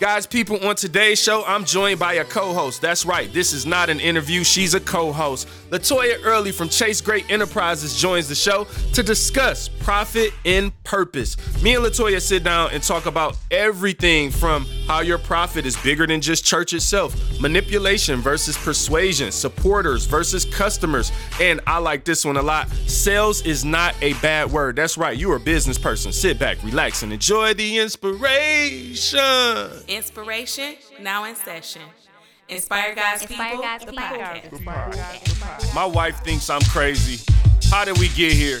Guys, people, on today's show, I'm joined by a co host. That's right, this is not an interview, she's a co host. Latoya Early from Chase Great Enterprises joins the show to discuss profit and purpose. Me and Latoya sit down and talk about everything from how your profit is bigger than just church itself, manipulation versus persuasion, supporters versus customers, and I like this one a lot sales is not a bad word. That's right, you're a business person. Sit back, relax, and enjoy the inspiration. Inspiration now in session. Inspire God's Inspire people. God's the people. podcast. My wife thinks I'm crazy. How did we get here?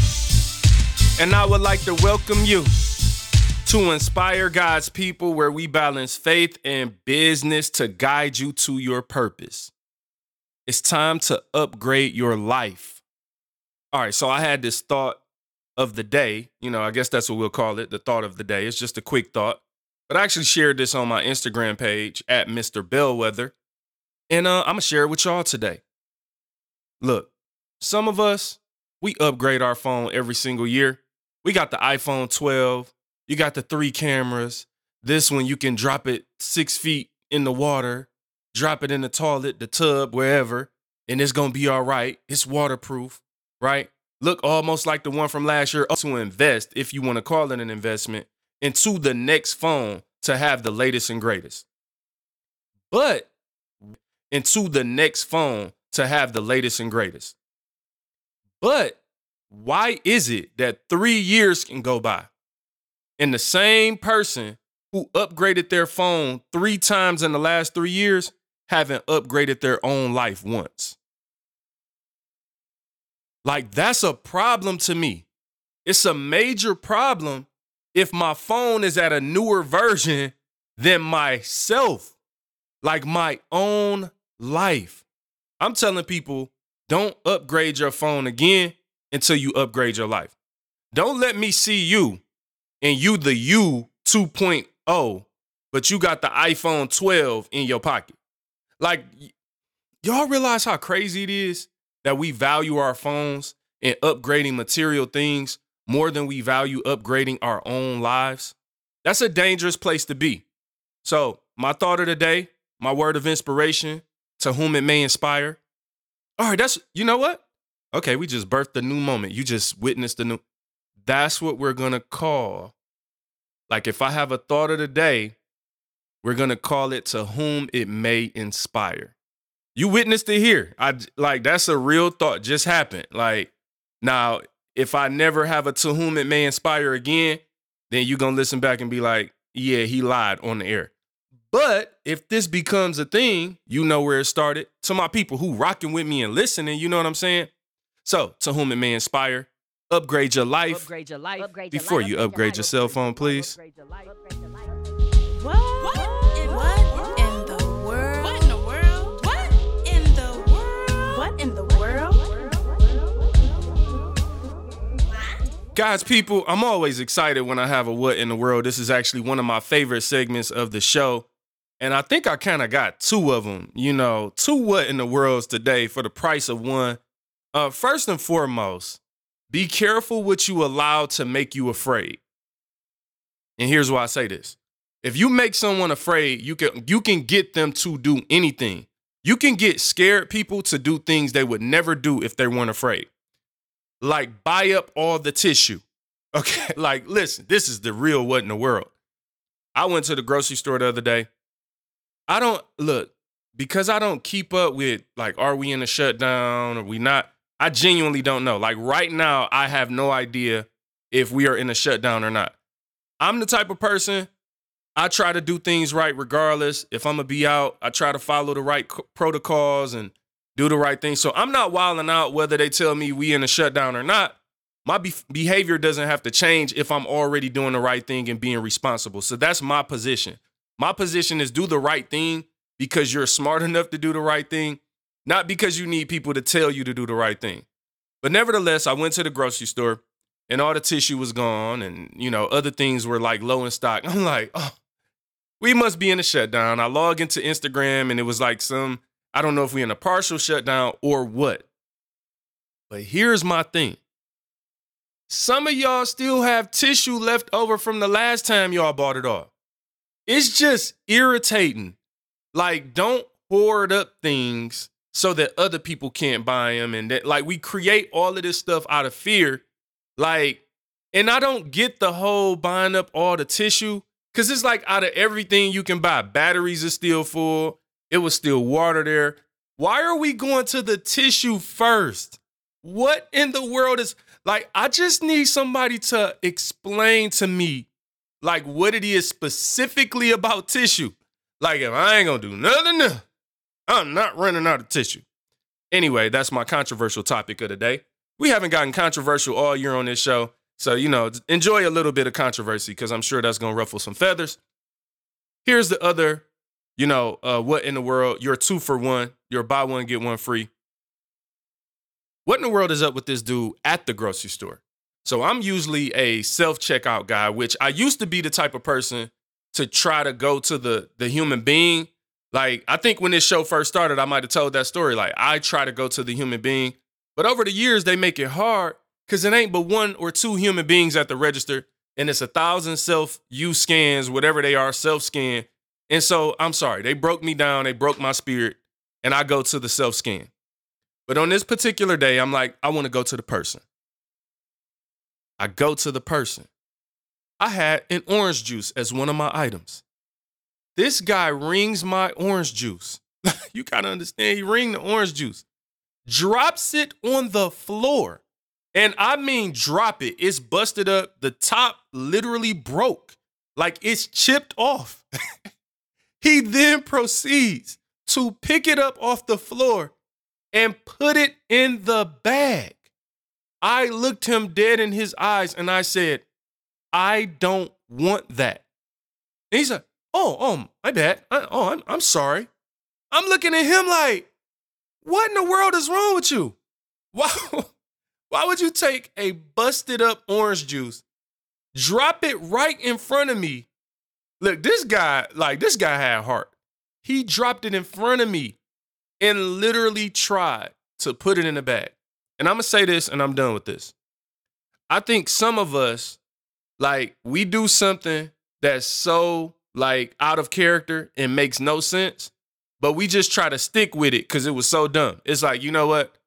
and I would like to welcome you to Inspire God's People, where we balance faith and business to guide you to your purpose. It's time to upgrade your life. All right, so I had this thought of the day. You know, I guess that's what we'll call it the thought of the day. It's just a quick thought. But I actually shared this on my Instagram page at Mr. Bellwether. And uh, I'm gonna share it with y'all today. Look, some of us, we upgrade our phone every single year. We got the iPhone 12, you got the three cameras. This one, you can drop it six feet in the water, drop it in the toilet, the tub, wherever, and it's gonna be all right. It's waterproof, right? Look almost like the one from last year to invest, if you wanna call it an investment, into the next phone to have the latest and greatest. But into the next phone to have the latest and greatest. But why is it that three years can go by and the same person who upgraded their phone three times in the last three years haven't upgraded their own life once? Like, that's a problem to me. It's a major problem if my phone is at a newer version than myself, like my own life. I'm telling people don't upgrade your phone again until you upgrade your life. Don't let me see you and you the you 2.0, but you got the iPhone 12 in your pocket. Like, y'all realize how crazy it is that we value our phones and upgrading material things more than we value upgrading our own lives? That's a dangerous place to be. So, my thought of the day, my word of inspiration, to whom it may inspire. All right, that's, you know what? Okay, we just birthed a new moment. You just witnessed a new. That's what we're to call. Like, if I have a thought of the day, we're to call it to whom it may inspire. You witnessed it here. I like that's a real thought just happened. Like, now, if I never have a to whom it may inspire again, then you're to listen back and be like, yeah, he lied on the air. But if this becomes a thing, you know where it started. To my people who rocking with me and listening, you know what I'm saying? So, to whom it may inspire, upgrade your life. Upgrade your life. Before you upgrade your cell phone, please. What? What in, what in the world? What in the world? What in the world? What in the world? Guys, people, I'm always excited when I have a what in the world. This is actually one of my favorite segments of the show. And I think I kind of got two of them, you know, two what in the worlds today for the price of one. Uh, first and foremost, be careful what you allow to make you afraid. And here's why I say this. If you make someone afraid, you can you can get them to do anything. You can get scared people to do things they would never do if they weren't afraid. Like buy up all the tissue. Okay, like listen, this is the real what in the world. I went to the grocery store the other day. I don't look because I don't keep up with like are we in a shutdown or we not? I genuinely don't know. Like right now, I have no idea if we are in a shutdown or not. I'm the type of person I try to do things right regardless. If I'm gonna be out, I try to follow the right c- protocols and do the right thing. So I'm not wilding out whether they tell me we in a shutdown or not. My be- behavior doesn't have to change if I'm already doing the right thing and being responsible. So that's my position. My position is do the right thing because you're smart enough to do the right thing, not because you need people to tell you to do the right thing. But nevertheless, I went to the grocery store and all the tissue was gone and, you know, other things were like low in stock. I'm like, oh, we must be in a shutdown. I log into Instagram and it was like some, I don't know if we're in a partial shutdown or what. But here's my thing. Some of y'all still have tissue left over from the last time y'all bought it off. It's just irritating. Like, don't hoard up things so that other people can't buy them. And that, like, we create all of this stuff out of fear. Like, and I don't get the whole buying up all the tissue because it's like out of everything you can buy, batteries are still full. It was still water there. Why are we going to the tissue first? What in the world is like? I just need somebody to explain to me, like, what it is specifically about tissue. Like, if I ain't gonna do nothing, I'm not running out of tissue. Anyway, that's my controversial topic of the day. We haven't gotten controversial all year on this show. So, you know, enjoy a little bit of controversy because I'm sure that's to ruffle some feathers. Here's the other, you know, uh, what in the world? You're two for one. You're buy one, get one free. What in the world is up with this dude at the grocery store? So I'm usually a self checkout guy, which I used to be the type of person to try to go to the the human being. Like I think when this show first started, I might have told that story. Like I try to go to the human being, but over the years they make it hard because it ain't but one or two human beings at the register, and it's a thousand self use scans, whatever they are, self scan. And so I'm sorry, they broke me down, they broke my spirit, and I go to the self scan. But on this particular day, I'm like, I want to go to the person. I go to the person. I had an orange juice as one of my items. This guy rings my orange juice. you gotta understand, he ring the orange juice, drops it on the floor. And I mean, drop it. It's busted up. The top literally broke, like it's chipped off. he then proceeds to pick it up off the floor and put it in the bag. I looked him dead in his eyes and I said, I don't want that. And he said, Oh, oh, my bad. I, oh, I'm, I'm sorry. I'm looking at him like, What in the world is wrong with you? Wow. Why would you take a busted up orange juice, drop it right in front of me? Look, this guy, like, this guy had heart. He dropped it in front of me and literally tried to put it in the bag. And I'm gonna say this and I'm done with this. I think some of us, like, we do something that's so like out of character and makes no sense, but we just try to stick with it because it was so dumb. It's like, you know what?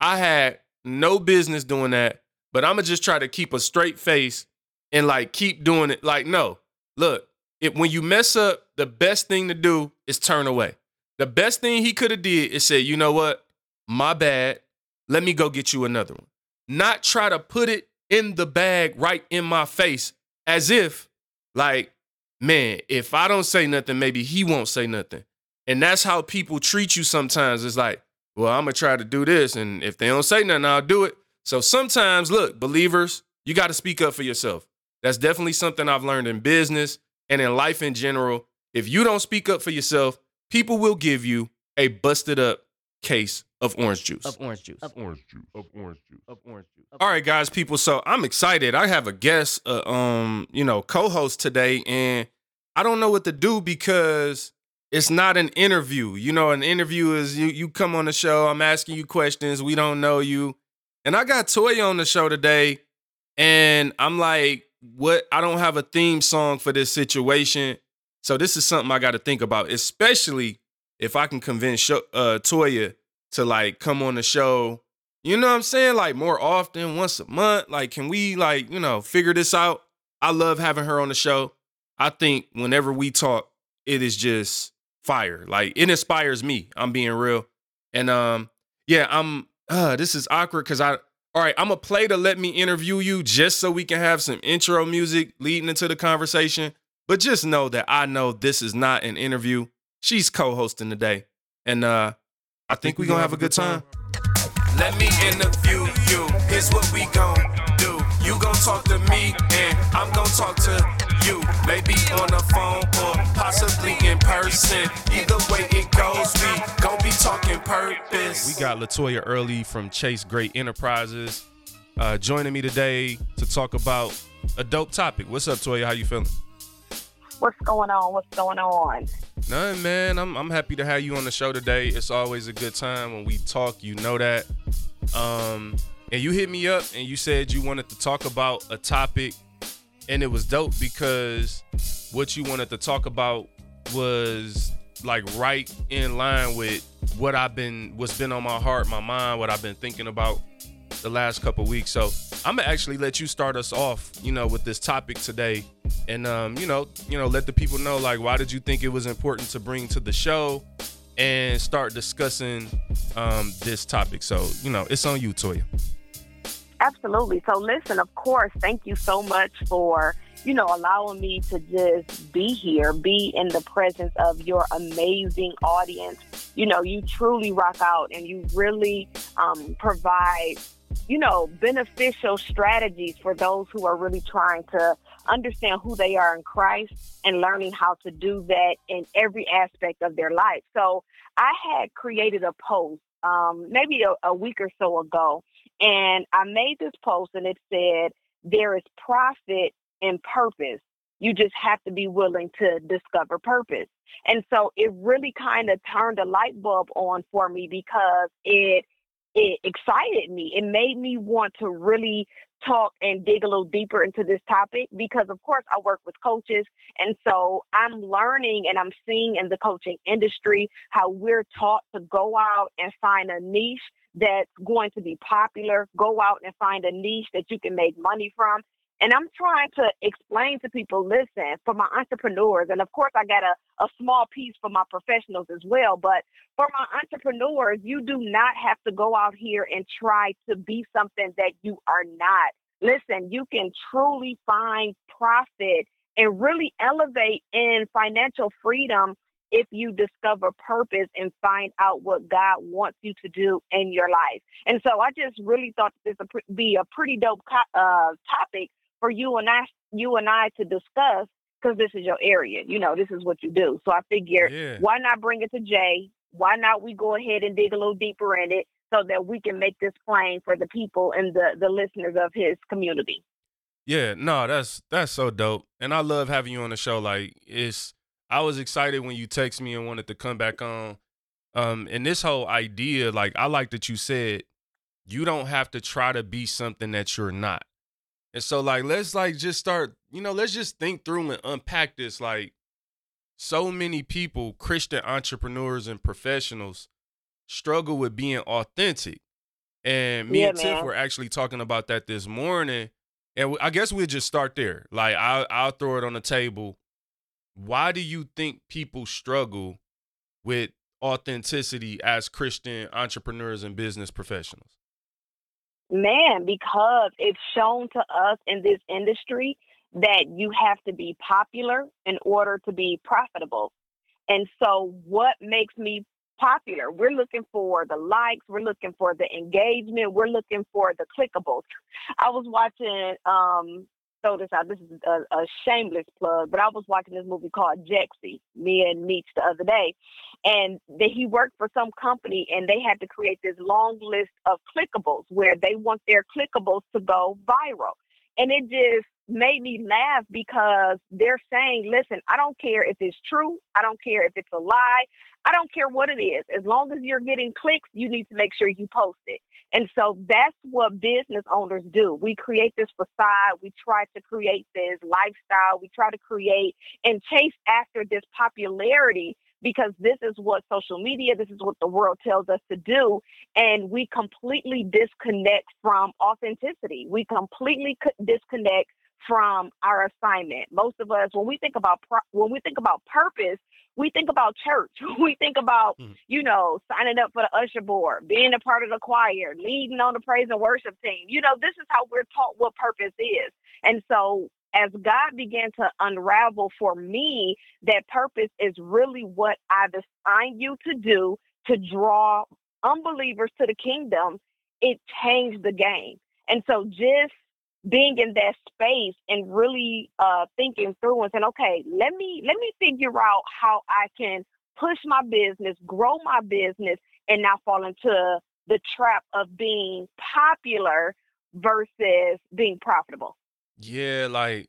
I had no business doing that, but I'm gonna just try to keep a straight face and like keep doing it. Like, no, look, if when you mess up, the best thing to do is turn away. The best thing he could have did is say, you know what, my bad. Let me go get you another one. Not try to put it in the bag right in my face as if, like, man, if I don't say nothing, maybe he won't say nothing. And that's how people treat you sometimes. It's like, well, I'm gonna try to do this, and if they don't say nothing, I'll do it. So sometimes, look, believers, you got to speak up for yourself. That's definitely something I've learned in business and in life in general. If you don't speak up for yourself, people will give you a busted up case of orange juice. Of orange juice. Of orange juice. Of orange juice. Of orange juice. All right, guys, people. So I'm excited. I have a guest, uh, um, you know, co-host today, and I don't know what to do because it's not an interview. You know, an interview is you you come on the show, I'm asking you questions, we don't know you. And I got Toya on the show today, and I'm like, what? I don't have a theme song for this situation. So this is something I got to think about, especially if I can convince uh, Toya to like come on the show. You know what I'm saying? Like more often, once a month. Like, can we like, you know, figure this out? I love having her on the show. I think whenever we talk, it is just fire. Like it inspires me. I'm being real. And um, yeah, I'm uh this is awkward because I all right, I'm gonna play to let me interview you just so we can have some intro music leading into the conversation. But just know that I know this is not an interview. She's co-hosting today. And uh I think we're gonna have a good time. Let me interview you. Here's what we gon' do. You gon' talk to me, and I'm gon' talk to you. Maybe on the phone or possibly in person. Either way it goes, we gon' be talking purpose. We got Latoya Early from Chase Great Enterprises uh, joining me today to talk about a dope topic. What's up, Toya? How you feeling? What's going on? What's going on? Nothing, man. I'm I'm happy to have you on the show today. It's always a good time when we talk. You know that. Um, and you hit me up and you said you wanted to talk about a topic, and it was dope because what you wanted to talk about was like right in line with what I've been, what's been on my heart, my mind, what I've been thinking about the last couple weeks. So I'm gonna actually let you start us off, you know, with this topic today, and um, you know, you know, let the people know like why did you think it was important to bring to the show, and start discussing um, this topic. So you know, it's on you, Toya. Absolutely. So listen, of course, thank you so much for you know, allowing me to just be here, be in the presence of your amazing audience. You know, you truly rock out and you really um, provide you know, beneficial strategies for those who are really trying to understand who they are in Christ and learning how to do that in every aspect of their life. So I had created a post um, maybe a, a week or so ago, and I made this post and it said, There is profit in purpose. You just have to be willing to discover purpose. And so it really kind of turned a light bulb on for me because it it excited me. It made me want to really talk and dig a little deeper into this topic because, of course, I work with coaches. And so I'm learning and I'm seeing in the coaching industry how we're taught to go out and find a niche that's going to be popular, go out and find a niche that you can make money from. And I'm trying to explain to people, listen, for my entrepreneurs, and of course I got a, a small piece for my professionals as well, but for my entrepreneurs, you do not have to go out here and try to be something that you are not. Listen, you can truly find profit and really elevate in financial freedom if you discover purpose and find out what God wants you to do in your life. And so I just really thought this would be a pretty dope uh, topic for you and I, you and I to discuss because this is your area. You know, this is what you do. So I figured, yeah. why not bring it to Jay? Why not we go ahead and dig a little deeper in it so that we can make this plain for the people and the the listeners of his community. Yeah, no, that's that's so dope, and I love having you on the show. Like, it's I was excited when you text me and wanted to come back on. Um, and this whole idea, like, I like that you said you don't have to try to be something that you're not. And so like let's like just start, you know, let's just think through and unpack this like so many people, Christian entrepreneurs and professionals struggle with being authentic. And me yeah, and Tiff were actually talking about that this morning. And I guess we'll just start there. Like I'll, I'll throw it on the table. Why do you think people struggle with authenticity as Christian entrepreneurs and business professionals? Man, because it's shown to us in this industry that you have to be popular in order to be profitable. And so, what makes me popular? We're looking for the likes, we're looking for the engagement, we're looking for the clickables. I was watching um, throw this out. This is a, a shameless plug, but I was watching this movie called Jexi, me and Meech the other day, and that he worked for some company and they had to create this long list of clickables where they want their clickables to go viral. And it just made me laugh because they're saying, listen, I don't care if it's true. I don't care if it's a lie. I don't care what it is. As long as you're getting clicks, you need to make sure you post it. And so that's what business owners do. We create this facade. We try to create this lifestyle. We try to create and chase after this popularity because this is what social media, this is what the world tells us to do. And we completely disconnect from authenticity. We completely disconnect from our assignment. Most of us, when we think about when we think about purpose, we think about church. We think about mm. you know signing up for the usher board, being a part of the choir, leading on the praise and worship team. You know, this is how we're taught what purpose is. And so, as God began to unravel for me that purpose is really what I've assigned you to do to draw unbelievers to the kingdom, it changed the game. And so, just being in that space and really uh, thinking through and saying, okay, let me let me figure out how I can push my business, grow my business, and not fall into the trap of being popular versus being profitable. Yeah, like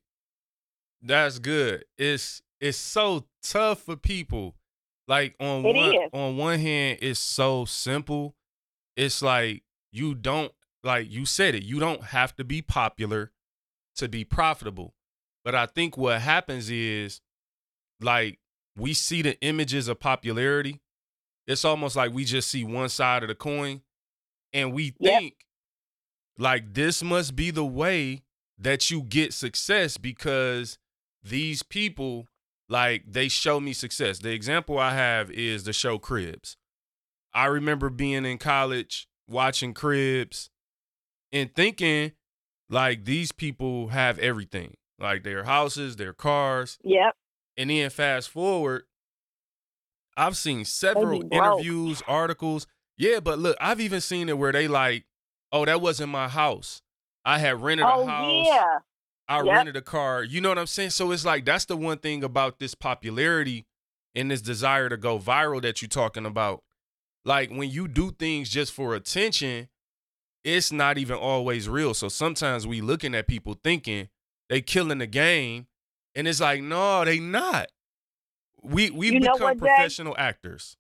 that's good. It's it's so tough for people. Like on It one is. on one hand, it's so simple. It's like you don't like you said it. You don't have to be popular to be profitable. But I think what happens is like we see the images of popularity. It's almost like we just see one side of the coin and we Yep. think like this must be the way that you get success because these people like they show me success. The example I have is the show Cribs. I remember being in college watching Cribs and thinking like these people have everything. Like their houses, their cars, Yep. and then fast forward, I've seen several interviews, articles. Yeah, but look, I've even seen it where they like, oh, that wasn't my house. I had rented Oh a house. yeah. I Yep. rented a car. You know what I'm saying? So it's like that's the one thing about this popularity and this desire to go viral that you're talking about. Like when you do things just for attention, it's not even always real. So sometimes we looking at people thinking they killing the game, and it's like, no, they not. We You become what, Jay? professional actors.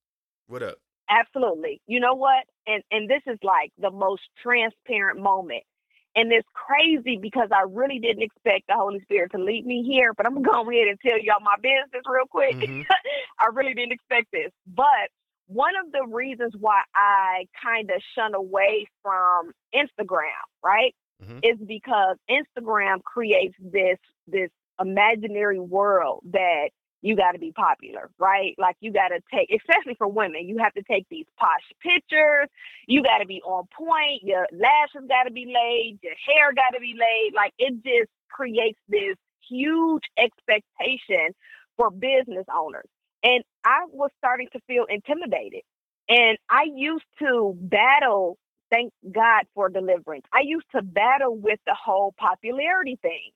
What up? Absolutely. You know what? And and this is like the most transparent moment. And it's crazy because I really didn't expect the Holy Spirit to lead me here, but I'm gonna go ahead and tell y'all my business real quick. Mhm. I really didn't expect this. But one of the reasons why I kind of shun away from Instagram, right, Mhm. is because Instagram creates this this imaginary world that you got to be popular, right? Like you got to take, especially for women, you have to take these posh pictures. You got to be on point. Your lashes got to be laid. Your hair got to be laid. Like it just creates this huge expectation for business owners. And I was starting to feel intimidated. And I used to battle, thank God for deliverance. I used to battle with the whole popularity thing.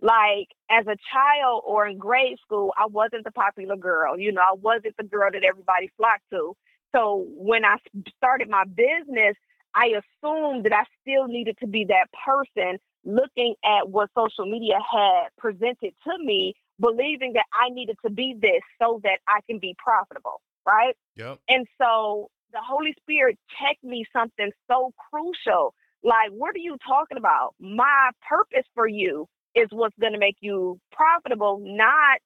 Like as a child or in grade school, I wasn't the popular girl. You know, I wasn't the girl that everybody flocked to. So when I started my business, I assumed that I still needed to be that person looking at what social media had presented to me, believing that I needed to be this so that I can be profitable, right? Yep. And so the Holy Spirit checked me something so crucial. Like, what are you talking about? My purpose for you is what's going to make you profitable, not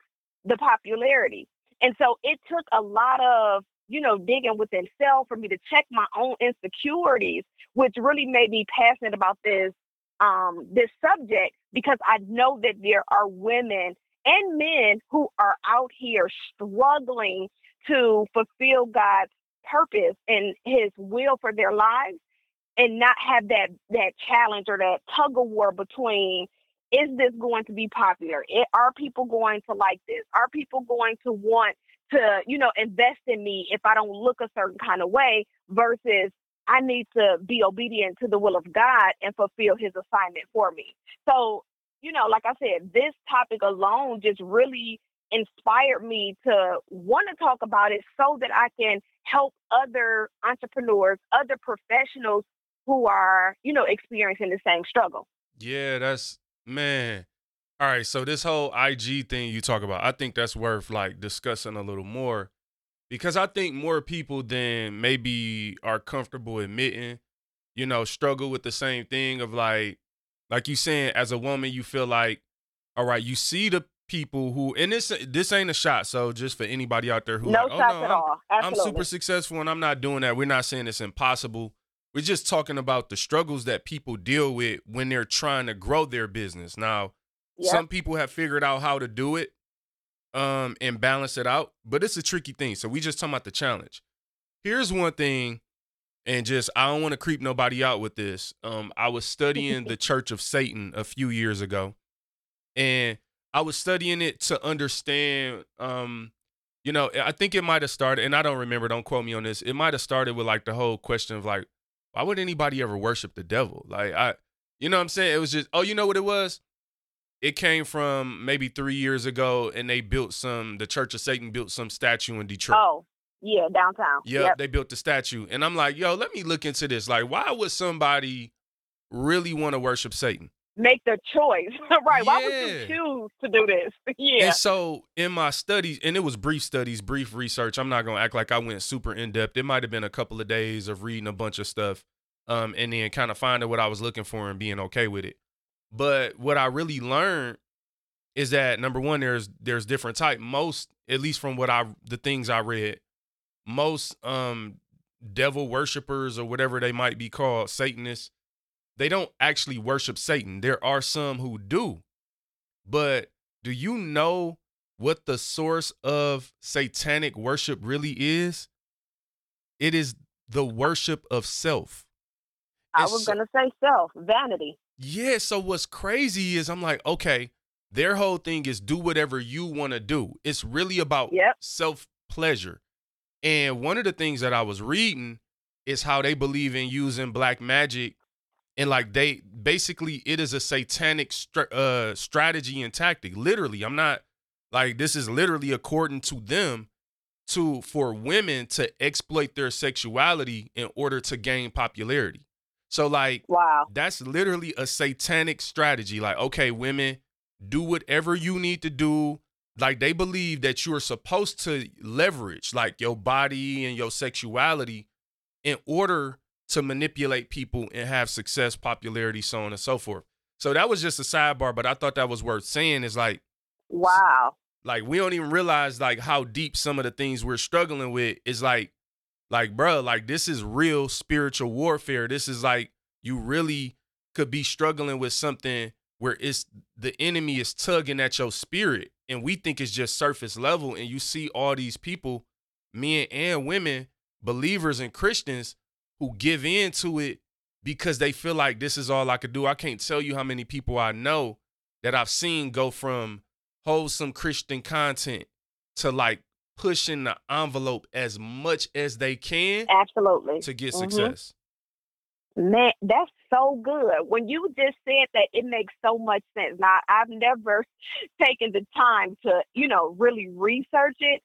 the popularity. And so it took a lot of, you know, digging within self for me to check my own insecurities, which really made me passionate about this um this subject because I know that there are women and men who are out here struggling to fulfill God's purpose and his will for their lives and not have that that challenge or that tug of war between is this going to be popular? It, are people going to like this? Are people going to want to, you know, invest in me if I don't look a certain kind of way versus I need to be obedient to the will of God and fulfill his assignment for me. So, you know, like I said, this topic alone just really inspired me to want to talk about it so that I can help other entrepreneurs, other professionals who are, you know, experiencing the same struggle. Yeah, that's man. All right, so this whole IG thing you talk about, I think that's worth like discussing a little more because I think more people than maybe are comfortable admitting, you know, struggle with the same thing of like like you saying as a woman you feel like all right, you see the people who and this this ain't a shot, so just for anybody out there who no like, oh, shots no, at I'm- all. I'm super successful and I'm not doing that. We're not saying it's impossible. We're just talking about the struggles that people deal with when they're trying to grow their business. Now, Yep. some people have figured out how to do it um and balance it out, but it's a tricky thing. So we just talking about the challenge. Here's one thing and just I don't want to creep nobody out with this. Um I was studying the Church of Satan a few years ago. And I was studying it to understand um you know, I think it might have started, and I don't remember, don't quote me on this. It might have started with like the whole question of like, why would anybody ever worship the devil? Like, I, You know what I'm saying? It was just, oh, you know what it was? It came from maybe three years ago, and they built some. The Church of Satan built some statue in Detroit. Oh, yeah, downtown. Yep, Yep. they built the statue, and I'm like, yo, let me look into this. Like, why would somebody really want to worship Satan? Make the choice. right. Why would you choose to do this? yeah. And so in my studies, and it was brief studies, brief research. I'm not gonna act like I went super in depth. It might have been a couple of days of reading a bunch of stuff, um, and then kind of finding what I was looking for and being okay with it. But what I really learned is that number one, there's there's different type. Most, at least from what I the things I read, most um devil worshippers or whatever they might be called, Satanists, they don't actually worship Satan. There are some who do. But do you know what the source of satanic worship really is? It is the worship of self. I was so- gonna say self vanity. yeah, so what's crazy is I'm like, okay, their whole thing is do whatever you want to do. It's really about Yep. self pleasure. And one of the things that I was reading is how they believe in using black magic and like they basically it is a satanic uh strategy and tactic. Literally, I'm not like this is literally according to them to for women to exploit their sexuality in order to gain popularity. So like Wow. that's literally a satanic strategy. Like, okay, women, do whatever you need to do. Like they believe that you are supposed to leverage like your body and your sexuality in order to manipulate people and have success, popularity, so on and so forth. So that was just a sidebar, but I thought that was worth saying is like Wow. like we don't even realize like how deep some of the things we're struggling with is like like bruh, like this is real spiritual warfare this is like you really could be struggling with something where it's the enemy is tugging at your spirit and we think it's just surface level and you see all these people men and women believers and christians who give in to it because they feel like this is all i could do i can't tell you how many people i know that i've seen go from wholesome Christian content to like pushing the envelope as much as they can Absolutely. to get Mhm. success. Man, that's so good. When you just said that, it makes so much sense. Now, I've never taken the time to, you know, really research it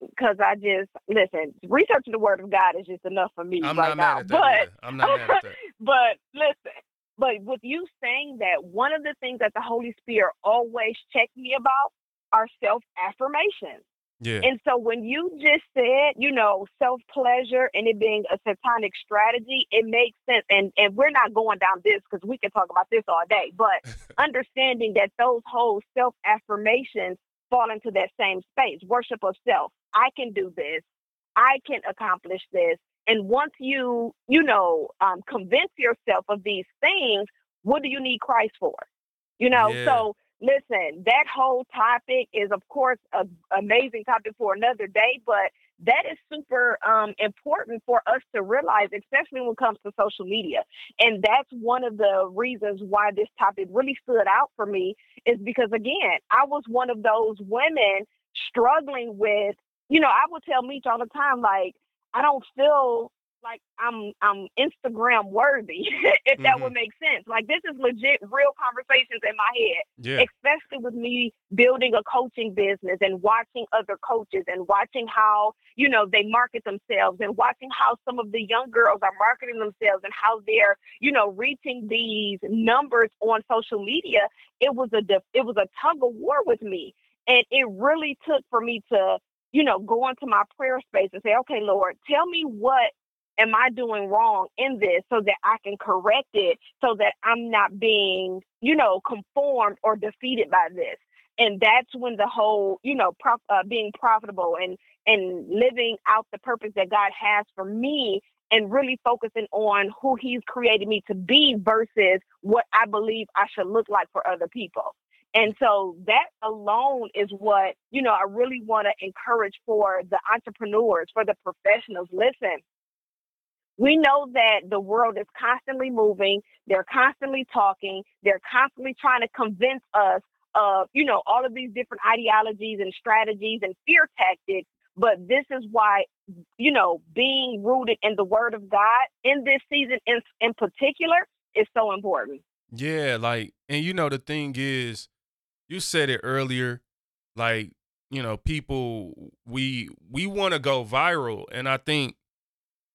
because I just listen. Researching the Word of God is just enough for me I'm right not now. mad at that. but either. I'm not mad at that. but listen, but with you saying that, one of the things that the Holy Spirit always checks me about are self affirmations. Yeah. And so when you just said, you know, self pleasure and it being a satanic strategy, it makes sense. And and we're not going down this because we can talk about this all day. But understanding that those whole self affirmations fall into that same space, worship of self. I can do this. I can accomplish this. And once you, you know, um, convince yourself of these things, what do you need Christ for? You know, Yeah. so listen, that whole topic is, of course, an amazing topic for another day, but that is super um, important for us to realize, especially when it comes to social media. And that's one of the reasons why this topic really stood out for me is because, again, I was one of those women struggling with, you know, I would tell Meech all the time, like, I don't feel like I'm I'm Instagram worthy, if that would mm-hmm. make sense. Like this is legit real conversations in my head Yeah. especially with me building a coaching business and watching other coaches and watching how you know they market themselves and watching how some of the young girls are marketing themselves and how they're you know reaching these numbers on social media it was a def- it was a tug of war with me and it really took for me to you know go into my prayer space and say okay lord tell me what am I doing wrong in this so that I can correct it so that I'm not being, you know, conformed or defeated by this. And that's when the whole, you know, prof- uh, being profitable and and living out the purpose that God has for me and really focusing on who he's created me to be versus what I believe I should look like for other people. And so that alone is what, you know, I really want to encourage for the entrepreneurs, for the professionals. Listen, we know that the world is constantly moving. They're constantly talking. They're constantly trying to convince us of you know all of these different ideologies and strategies and fear tactics. But this is why you know being rooted in the word of god in this season in, in particular is so important. Yeah, like, and you know, the thing is, you said it earlier, like, you know, people we we want to go viral, and I think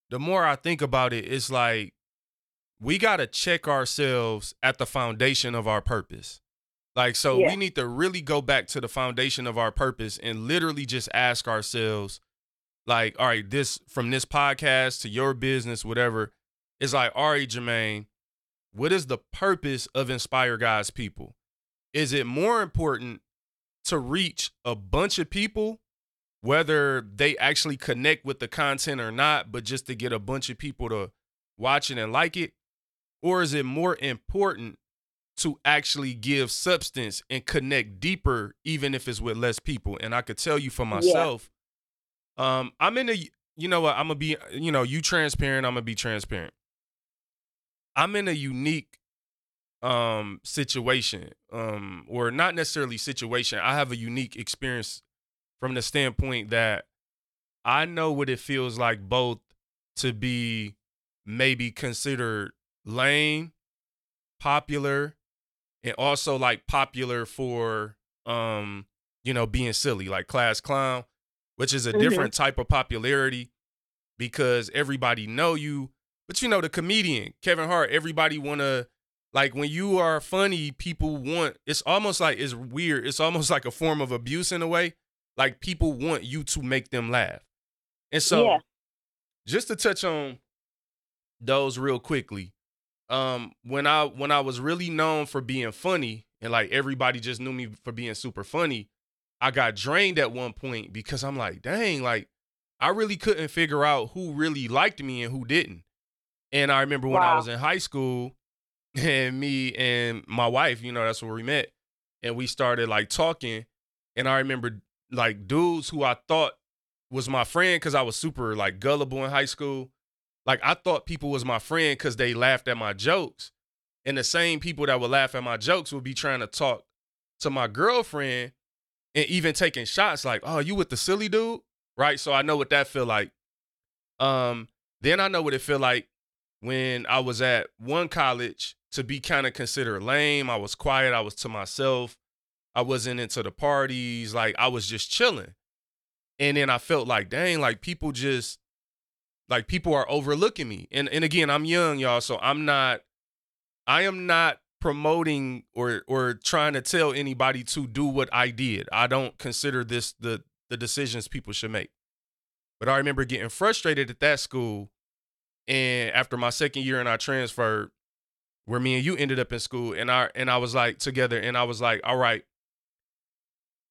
the more I think about it, it's like we got to check ourselves at the foundation of our purpose. Like, so Yeah. we need to really go back to the foundation of our purpose and literally just ask ourselves, like, all right, this from this podcast to your business, whatever, it's like, all right, Jermaine, what is the purpose of Inspire God's people? Is it more important to reach a bunch of people, whether they actually connect with the content or not, but just to get a bunch of people to watch it and like it? Or is it more important to actually give substance and connect deeper, even if it's with less people? And I could tell you for myself, um, I'm in a, you know what, I'm gonna be, you know, you transparent, I'm gonna be transparent. I'm in a unique um situation um or not necessarily situation i have a unique experience from the standpoint that i know what it feels like both to be maybe considered lame popular and also like popular for um you know being silly like class clown which is a Mhm. different type of popularity because everybody know you but you know the comedian kevin hart everybody want to like when you are funny people want it's almost like it's weird. It's almost like a form of abuse in a way. Like people want you to make them laugh. And so Yeah. just to touch on those real quickly um when i when i was really known for being funny and like everybody just knew me for being super funny i got drained at one point because i'm like dang like i really couldn't figure out who really liked me and who didn't. And i remember when i was in high school and me and my wife you know that's where we met and we started like talking and i remember like dudes who i thought was my friend because i was super like gullible in high school like I thought people was my friend because they laughed at my jokes. And the same people that would laugh at my jokes would be trying to talk to my girlfriend and even taking shots like, oh, you with the silly dude? Right. So I know what that feel like. Um, then I know what it feel like when I was at one college to be kind of considered lame. I was quiet, I was to myself. I wasn't into the parties, like I was just chilling. And then I felt like, dang, like people just like people are overlooking me. And and again, I'm young, y'all, so I'm not I am not promoting or or trying to tell anybody to do what I did. I don't consider this the the decisions people should make. But I remember getting frustrated at that school and after my second year and I transferred where me and you ended up in school and I and I was like together and I was like, "All right,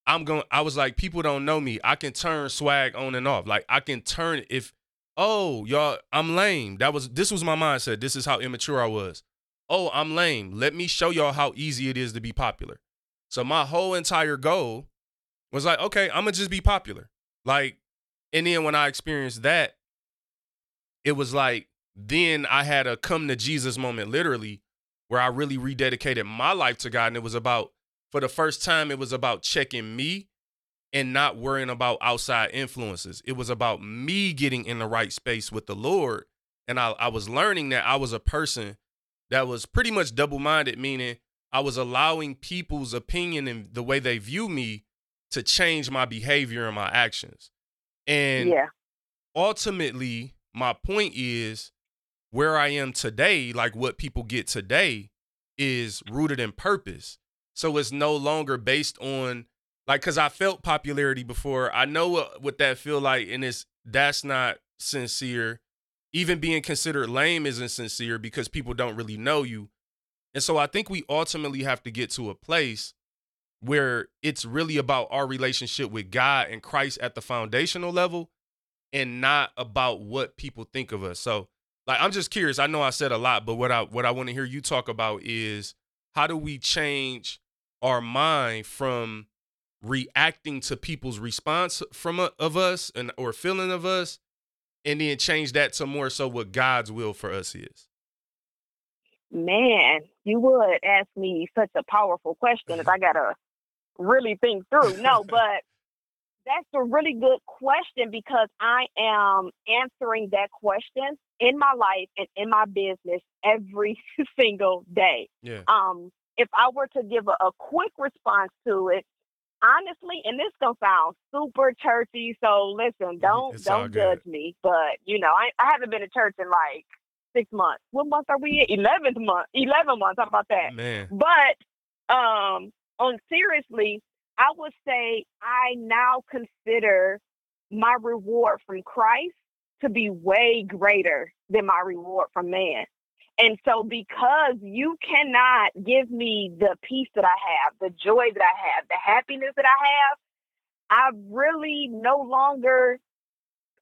I'm going I was like people don't know me. I can turn swag on and off. Like I can turn if oh, y'all, I'm lame. That was this was my mindset. This is how immature I was. Oh, I'm lame. Let me show y'all how easy it is to be popular. So my whole entire goal was like, okay, I'm gonna just be popular. Like, and then when I experienced that, it was like then I had a come to Jesus moment, literally, where I really rededicated my life to God. And it was about, for the first time, it was about checking me and not worrying about outside influences. It was about me getting in the right space with the Lord. And I, I was learning that I was a person that was pretty much double minded, meaning I was allowing people's opinion and the way they view me to change my behavior and my actions. And yeah. ultimately, my point is where I am today, like what people get today, is rooted in purpose. So it's no longer based on like because I felt popularity before. I know what, what that feel like, and it's that's not sincere. Even being considered lame isn't sincere because people don't really know you. And so I think we ultimately have to get to a place where it's really about our relationship with God and Christ at the foundational level and not about what people think of us. So like I'm just curious. I know I said a lot, but what I what I want to hear you talk about is how do we change our mind from reacting to people's response from uh, of us and or feeling of us and then change that to more so what God's will for us is. Man, you would ask me such a powerful question if I gotta really think through. No, but that's a really good question because I am answering that question in my life and in my business every single day. Yeah. Um, if I were to give a, a quick response to it, honestly, and this gonna sound super churchy, so listen, don't It's don't judge me. But you know, I I haven't been to church in like six months. What month are we in? Eleventh month. Eleven months. How about that? Man. But um, on seriously, I would say I now consider my reward from Christ to be way greater than my reward from man. And so, because you cannot give me the peace that I have, the joy that I have, the happiness that I have, I really no longer,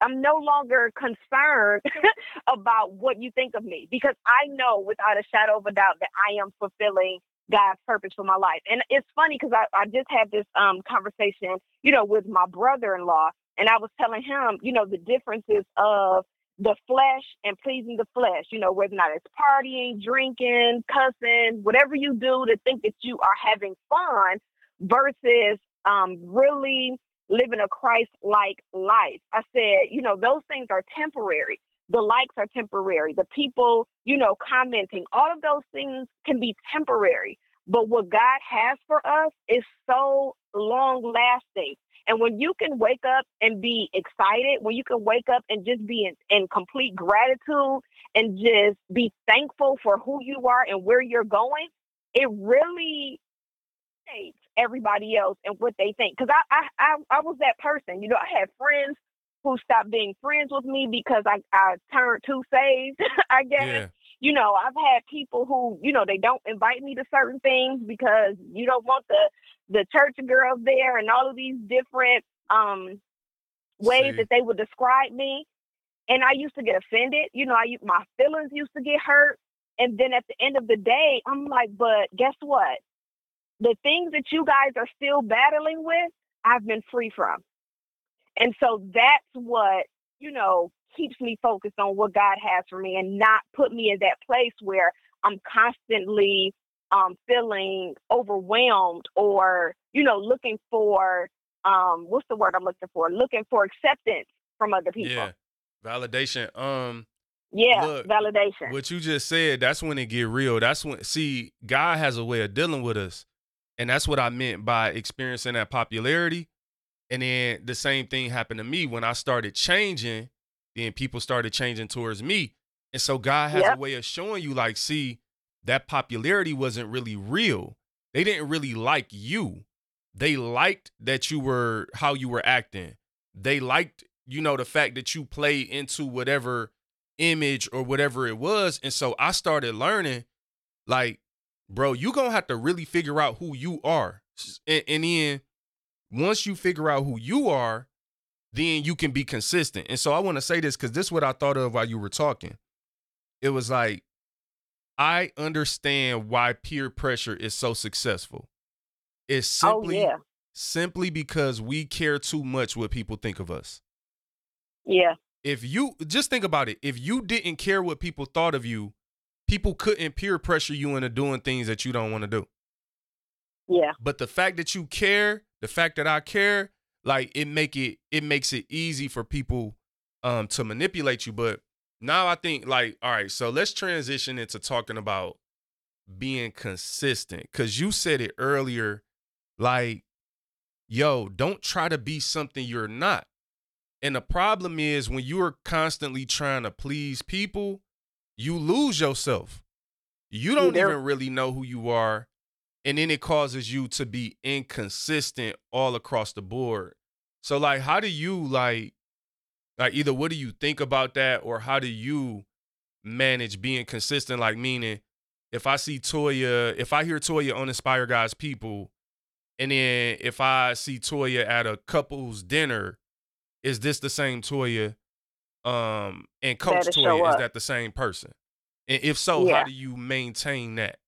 I'm no longer concerned about what you think of me because I know without a shadow of a doubt that I am fulfilling God's purpose for my life. And it's funny because I, I just had this um, conversation, you know, with my brother in law, and I was telling him, you know, the differences of the flesh and pleasing the flesh, you know, whether or not it's partying, drinking, cussing, whatever you do to think that you are having fun versus um, really living a Christ like life. I said, you know, those things are temporary. The likes are temporary. The people, you know, commenting, all of those things can be temporary. But what God has for us is so long lasting. And when you can wake up and be excited, when you can wake up and just be in, in complete gratitude and just be thankful for who you are and where you're going, it really shapes everybody else and what they think. Because I, I, I, I was that person. You know, I had friends who stopped being friends with me because I, I turned too saved, I guess Yeah. You know, I've had people who, you know, they don't invite me to certain things because you don't want the the church girls there and all of these different um ways See. that they would describe me. And I used to get offended. You know, I my feelings used to get hurt. And then at the end of the day, I'm like, but guess what? The things that you guys are still battling with, I've been free from. And so that's what, you know, keeps me focused on what God has for me and not put me in that place where I'm constantly um, feeling overwhelmed or, you know, looking for um, what's the word I'm looking for? Looking for acceptance from other people. Yeah. Validation. Um, Yeah, Look, validation. what you just said, that's when it get real. That's when see, God has a way of dealing with us. And that's what I meant by experiencing that popularity. And then the same thing happened to me when I started changing, then people started changing towards me. And so God has Yep. a way of showing you, like, see, that popularity wasn't really real. They didn't really like you. They liked that you were how you were acting. They liked, you know, the fact that you played into whatever image or whatever it was. And so I started learning, like, bro, you gonna have to really figure out who you are. And, and then once you figure out who you are, then you can be consistent. And so I want to say this because this is what I thought of while you were talking. It was like, I understand why peer pressure is so successful. It's oh simply yeah, simply because we care too much what people think of us. yeah, If you just think about it, if you didn't care what people thought of you, people couldn't peer pressure you into doing things that you don't want to do. yeah, But the fact that you care, the fact that I care, like it make it it makes it easy for people um to manipulate you. But now I think like, all right, so let's transition into talking about being consistent. Cause you said it earlier, like, yo, don't try to be something you're not. And the problem is when you are constantly trying to please people, you lose yourself. You don't do. even really know who you are. And then it causes you to be inconsistent all across the board. So like how do you like like either what do you think about that or how do you manage being consistent like meaning if I see Toya, if I hear Toya on Inspire God's People, and then if I see Toya at a couple's dinner, is this the same Toya? Um, and Coach Toya, is that the same person? And if so, Yeah. how do you maintain that?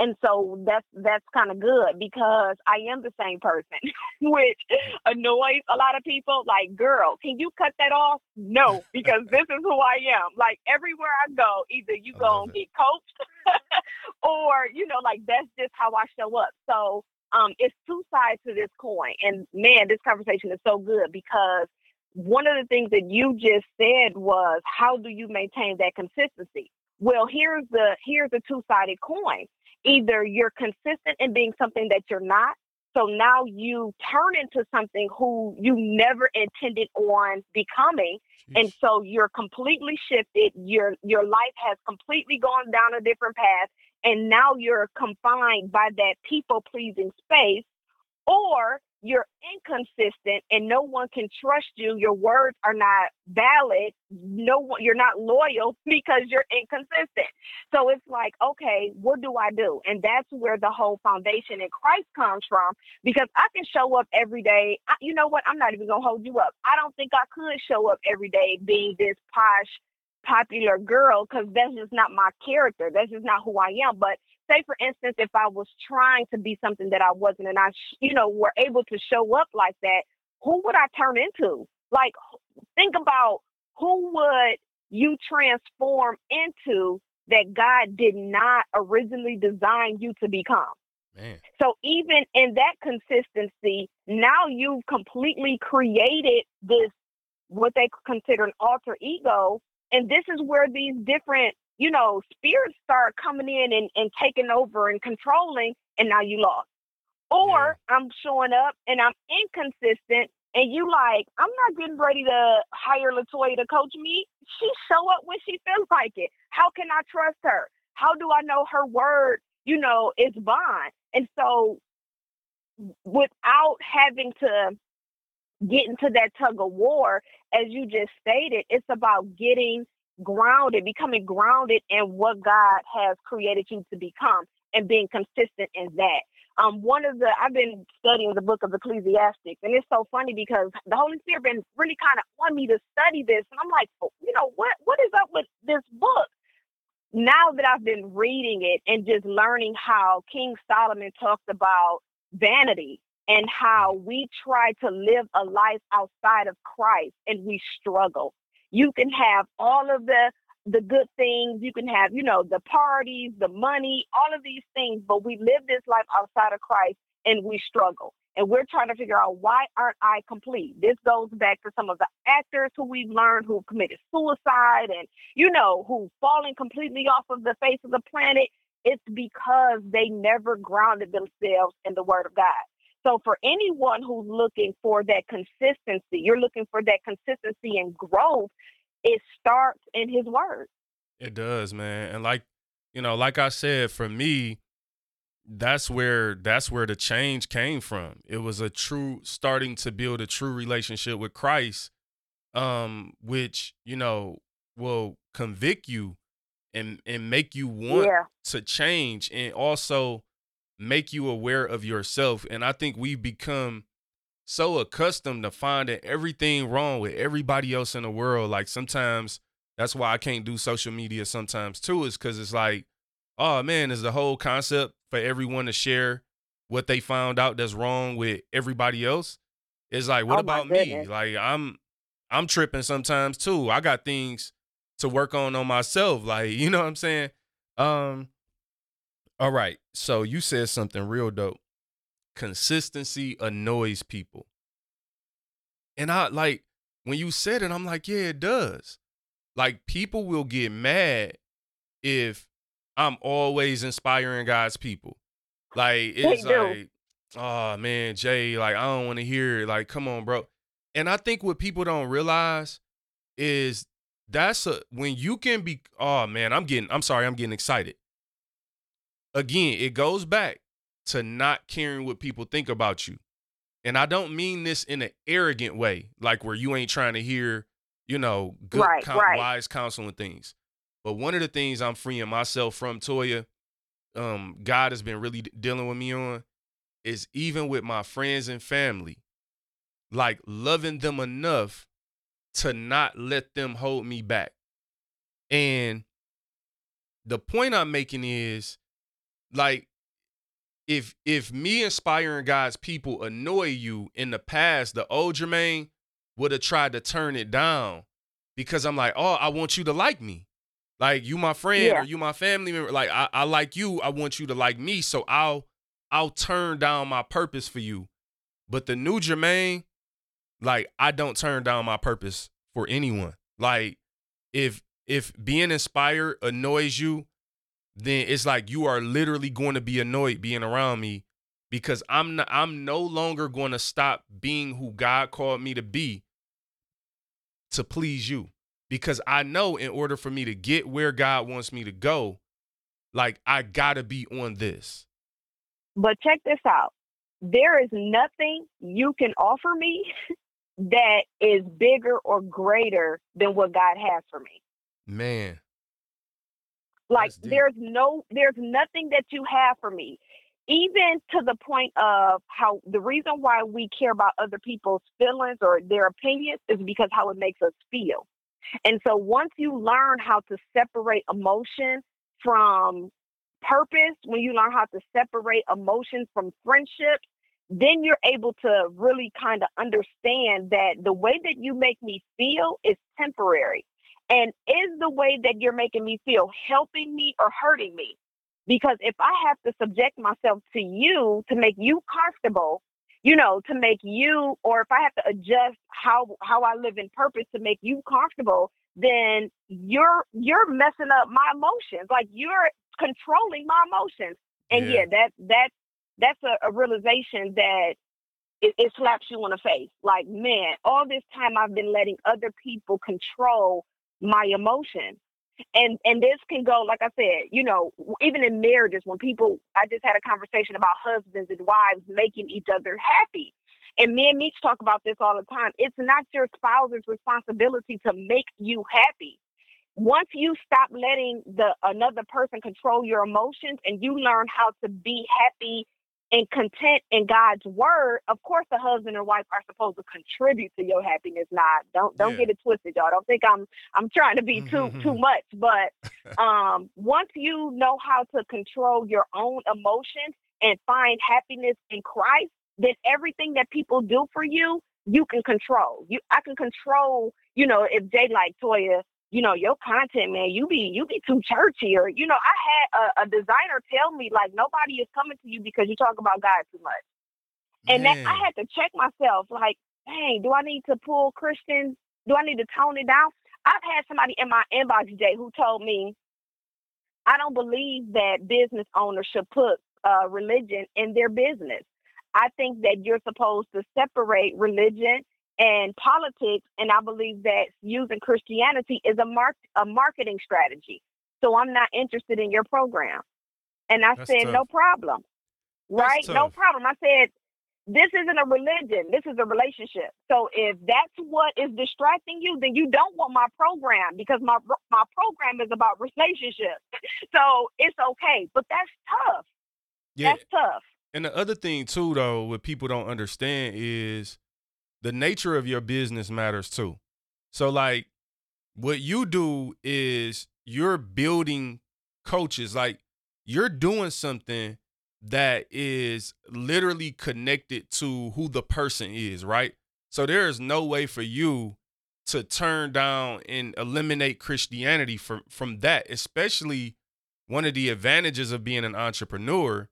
And so that's that's kind of good because I am the same person, which annoys a lot of people. Like, girl, can you cut that off? No, because this is who I am. Like everywhere I go, either you love gonna get coached, or you know, like that's just how I show up. So um, it's two sides to this coin. And man, this conversation is so good because one of the things that you just said was how do you maintain that consistency? Well, here's the here's the two-sided coin. Either you're consistent in being something that you're not, so now you turn into something who you never intended on becoming. Jeez. And so you're completely shifted. Your your life has completely gone down a different path. And now you're confined by that people pleasing space. Or you're inconsistent and no one can trust you. Your words are not valid. No you're not loyal because you're inconsistent. So it's like okay what do i do? And that's where the whole foundation in christ comes from because i can show up every day. I, you know what? I'm not even gonna hold you up. I don't think i could show up every day being this posh popular girl because that's just not my character. That's just not who i am. But say for instance if i was trying to be something that i wasn't and i you know were able to show up like that who would i turn into like think about who would you transform into that god did not originally design you to become Man. So even in that consistency, now you've completely created this what they consider an alter ego. And this is where these different you know, spirits start coming in and, and taking over and controlling, and now you lost. Or yeah. I'm showing up and I'm inconsistent, and you like, I'm not getting ready to hire Latoya to coach me. She show up when she feels like it. How can I trust her? How do I know her word, you know, is bond? And so without having to get into that tug of war, as you just stated, it's about getting grounded, becoming grounded in what God has created you to become and being consistent in that. Um, one of the I've been studying the book of Ecclesiastes, and it's so funny because the Holy Spirit been really kind of on me to study this, and I'm like, oh, you know, what what is up with this book? Now that I've been reading it and just learning how King Solomon talks about vanity and how we try to live a life outside of Christ and we struggle. You can have all of the the good things. You can have, you know, the parties, the money, all of these things, but we live this life outside of Christ and we struggle. And we're trying to figure out why aren't I complete? This goes back to some of the actors who we've learned who committed suicide and, you know, who've fallen completely off of the face of the planet. It's because they never grounded themselves in the Word of God. So for anyone who's looking for that consistency, you're looking for that consistency and growth, it starts in his word. It does, man. And like, you know, like I said, for me, that's where that's where the change came from. It was a true starting to build a true relationship with Christ, um, which, you know, will convict you and and make you want yeah. to change and also make you aware of yourself. And I think we've become so accustomed to finding everything wrong with everybody else in the world. Like sometimes that's why I can't do social media sometimes too, is because it's like, oh man, is the whole concept for everyone to share what they found out that's wrong with everybody else. It's like, what oh about me? Like I'm I'm tripping sometimes too. I got things to work on on myself. Like, you know what I'm saying? Um, all right. So you said something real dope. Consistency annoys people. And I like when you said it, I'm like, yeah, it does. Like people will get mad if I'm always inspiring God's people. Like it's like, oh man, Jay, like I don't want to hear it. Like, come on, bro. And I think what people don't realize is that's a when you can be oh man, I'm getting I'm sorry, I'm getting excited again, it goes back to not caring what people think about you. And I don't mean this in an arrogant way, like where you ain't trying to hear, you know, good, right, right. wise counsel and things. But one of the things I'm freeing myself from, Toya, um, God has been really dealing with me on, is even with my friends and family, like loving them enough to not let them hold me back. And the point I'm making is like if if me inspiring God's people annoy you in the past, the old Jermaine would have tried to turn it down because I'm like, oh, I want you to like me. Like you my friend yeah. or you my family member. Like I, I like you. I want you to like me. So I'll I'll turn down my purpose for you. But the new Jermaine, like I don't turn down my purpose for anyone. Like if if being inspired annoys you, then it's like you are literally going to be annoyed being around me because I'm not, I'm no longer going to stop being who God called me to be to please you because I know in order for me to get where God wants me to go, like I got to be on this. But check this out. There is nothing you can offer me that is bigger or greater than what God has for me. Man. Like there's no there's nothing that you have for me. Even to the point of how the reason why we care about other people's feelings or their opinions is because how it makes us feel. And so once you learn how to separate emotion from purpose, when you learn how to separate emotions from friendships, then you're able to really kind of understand that the way that you make me feel is temporary. And is the way that you're making me feel helping me or hurting me? Because if I have to subject myself to you to make you comfortable, you know, to make you, or if I have to adjust how how I live in purpose to make you comfortable, then you're you're messing up my emotions. Like you're controlling my emotions. And yeah, yeah that that that's a, a realization that it, it slaps you in the face. Like, man, all this time I've been letting other people control my emotions. And and this can go, like I said, you know, even in marriages, when people, I just had a conversation about husbands and wives making each other happy. And me and Meech talk about this all the time. It's not your spouse's responsibility to make you happy. Once you stop letting the another person control your emotions and you learn how to be happy and content in God's word, of course the husband and wife are supposed to contribute to your happiness. Not don't don't yeah. get it twisted, y'all. Don't think I'm I'm trying to be too too much. But um once you know how to control your own emotions and find happiness in Christ, then everything that people do for you, you can control. You I can control, you know, if Jay like Toya you know, your content, man, you be you be too churchy or you know, I had a, a designer tell me like nobody is coming to you because you talk about God too much. And that I had to check myself, like, hey, do I need to pull Christian? Do I need to tone it down? I've had somebody in my inbox today who told me, I don't believe that business owners should put uh, religion in their business. I think that you're supposed to separate religion and politics, and I believe that using Christianity is a mark a marketing strategy. So I'm not interested in your program. And I That's said, tough. no problem. Right? No problem. I said, this isn't a religion. This is a relationship. So if that's what is distracting you, then you don't want my program because my my program is about relationships. So it's okay, but that's tough. Yeah. That's tough. And the other thing too, though, what people don't understand is the nature of your business matters too. So like what you do is you're building coaches like you're doing something that is literally connected to who the person is, right? So there is no way for you to turn down and eliminate Christianity from from that, especially one of the advantages of being an entrepreneur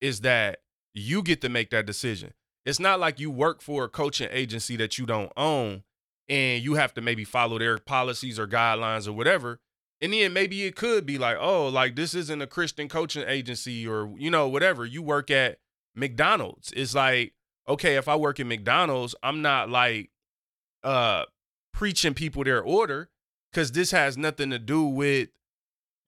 is that you get to make that decision it's not like you work for a coaching agency that you don't own and you have to maybe follow their policies or guidelines or whatever. And then maybe it could be like, oh, like this isn't a Christian coaching agency or, you know, whatever. You work at McDonald's. It's like, okay, if I work at McDonald's, I'm not like uh preaching people their order because this has nothing to do with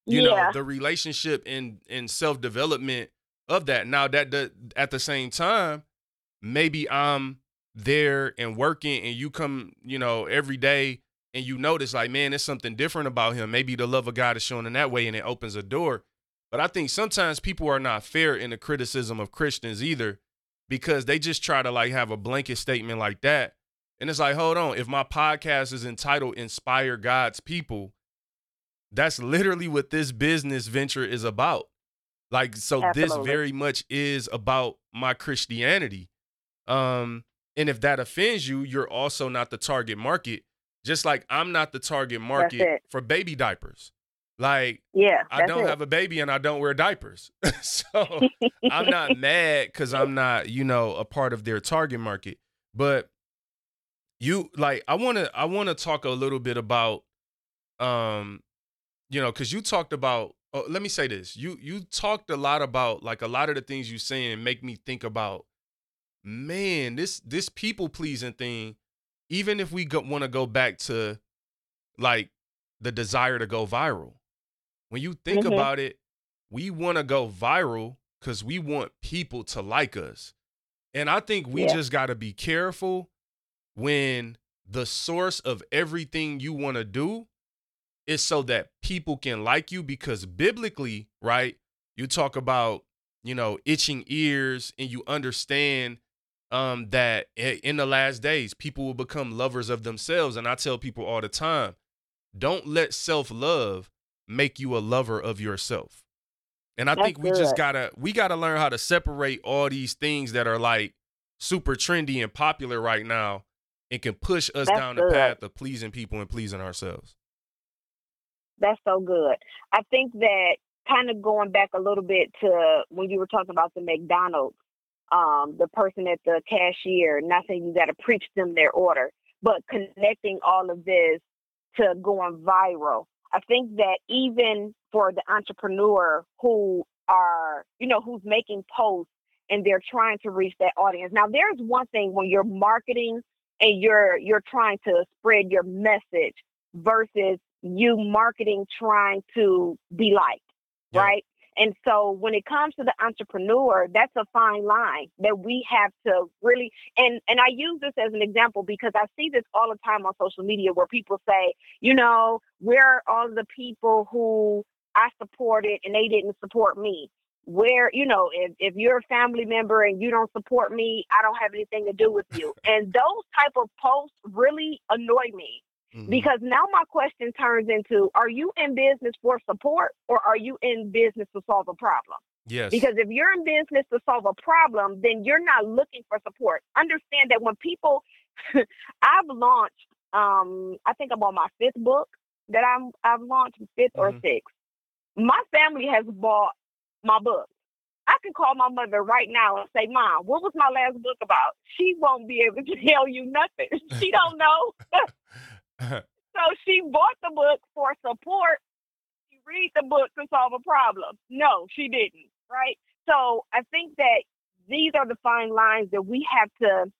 you yeah. know the relationship and and self-development of that now that the, at the same time maybe I'm there and working and you come, you know, every day and you notice like, man, there's something different about him. Maybe the love of God is shown in that way and it opens a door. But I think sometimes people are not fair in the criticism of Christians either because they just try to like have a blanket statement like that. And it's like, hold on, if my podcast is entitled Inspire God's People, that's literally what this business venture is about. Like, so Absolutely. this very much is about my Christianity. Um, and if that offends you, you're also not the target market. Just like I'm not the target market for baby diapers. Like, Yeah, I don't it. have a baby and I don't wear diapers. so I'm not mad because I'm not, you know, a part of their target market. But you like I wanna I wanna talk a little bit about um, you know, because you talked about oh, let me say this. You you talked a lot about like a lot of the things you saying make me think about man, this this people pleasing thing, even if we go, want to go back to like the desire to go viral. When you think Mhm. about it, we want to go viral because we want people to like us. And I think we Yeah. just got to be careful when the source of everything you want to do is so that people can like you because biblically, right? You talk about, you know, itching ears and you understand um that in the last days people will become lovers of themselves and I tell people all the time, don't let self-love make you a lover of yourself. And I That's think we just got to we got to learn how to separate all these things that are like super trendy and popular right now and can push us That's down the path of pleasing people and pleasing ourselves. That's so good. I think that kind of going back a little bit to when you were talking about the McDonald's, um, the person at the cashier, not saying you got to preach them their order, but connecting all of this to going viral. I think that even for the entrepreneur who are, you know, who's making posts and they're trying to reach that audience. Now, there's one thing when you're marketing and you're you're trying to spread your message versus you marketing trying to be liked, Yeah. right? And so when it comes to the entrepreneur, that's a fine line that we have to really and and I use this as an example because I see this all the time on social media where people say, you know, where are all the people who I supported and they didn't support me? Where, you know, if, if you're a family member and you don't support me, I don't have anything to do with you. and those type of posts really annoy me Mhm. because now my question turns into are you in business for support or are you in business to solve a problem yes. because if you're in business to solve a problem then you're not looking for support understand that when people i've launched um i think i'm on my fifth book that i'm i've launched fifth or Mhm. sixth my family has bought my book I can call my mother right now and say, Mom, what was my last book about? She won't be able to tell you nothing. She don't know. So she bought the book for support. She read the book to solve a problem. No, she didn't. Right. So I think that these are the fine lines that we have to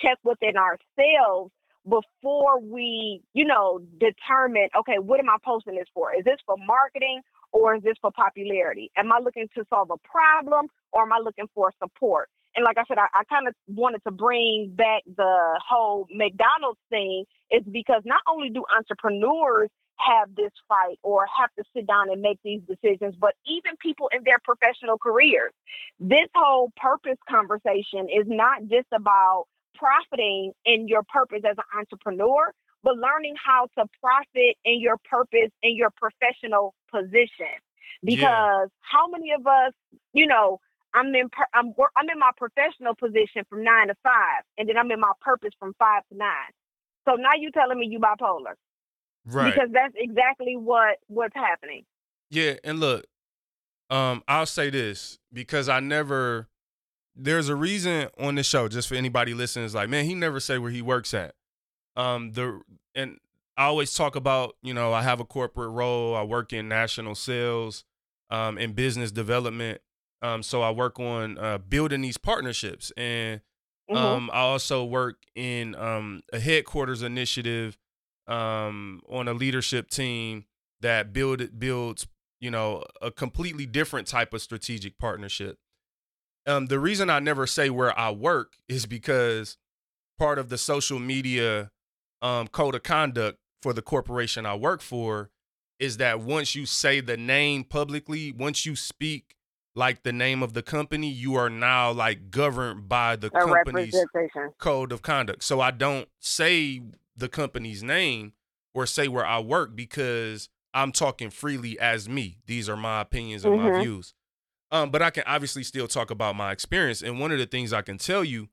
check within ourselves before we, you know, determine, okay, what am I posting this for? Is this for marketing or is this for popularity? Am I looking to solve a problem or am I looking for support? And like I said, I, I kind of wanted to bring back the whole McDonald's thing is because not only do entrepreneurs have this fight or have to sit down and make these decisions, but even people in their professional careers. This whole purpose conversation is not just about profiting in your purpose as an entrepreneur, but learning how to profit in your purpose in your professional position. Because Yeah. how many of us, you know, I'm in per- I'm wor- I'm in my professional position from nine to five, and then I'm in my purpose from five to nine. So now you telling me you bipolar right. because that's exactly what what's happening. Yeah, and look, um, I'll say this because I never. There's a reason on this show, just for anybody listening, is like, man, he never say where he works at. Um, the and I always talk about, you know, I have a corporate role. I work in national sales, um, and business development. Um, so I work on uh, building these partnerships, and Mhm. um, I also work in um, a headquarters initiative um, on a leadership team that build builds, you know, a completely different type of strategic partnership. Um, the reason I never say where I work is because part of the social media um, code of conduct for the corporation I work for is that once you say the name publicly, once you speak like the name of the company, you are now like governed by the a company's code of conduct. So I don't say the company's name or say where I work because I'm talking freely as me. These are my opinions and my Mhm. views. Um, but I can obviously still talk about my experience. And one of the things I can tell you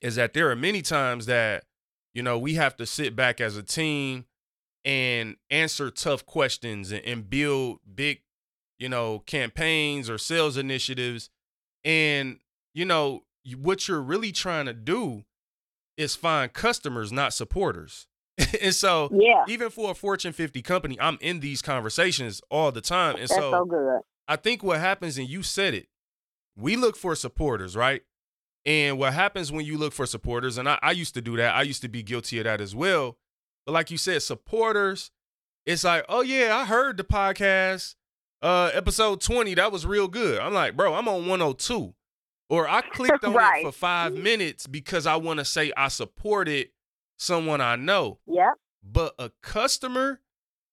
is that there are many times that, you know, we have to sit back as a team and answer tough questions and, and build big, you know, campaigns or sales initiatives. And, you know, what you're really trying to do is find customers, not supporters. and so, Yeah. even for a Fortune 50 company, I'm in these conversations all the time. And That's so, good. I think what happens, and you said it, we look for supporters, right? And what happens when you look for supporters, and I, I used to do that, I used to be guilty of that as well. But like you said, supporters, it's like, oh yeah, I heard the podcast, uh, episode 20, that was real good. I'm like, bro, I'm on 102. Or I clicked on Right. it for five minutes because I want to say I supported someone I know Yeah. but a customer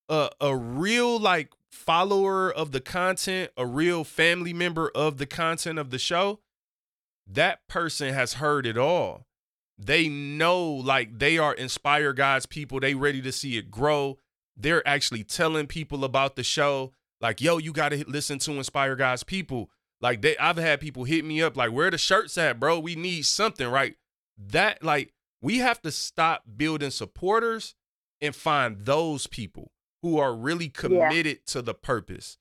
a a real like follower of the content a real family member of the content of the show that person has heard it all they know like they are inspire God's people they ready to see it grow they're actually telling people about the show like yo you got to listen to inspire God's people like they I've had people hit me up like where the shirts at bro we need something right that like we have to stop building supporters and find those people who are really committed to the purpose.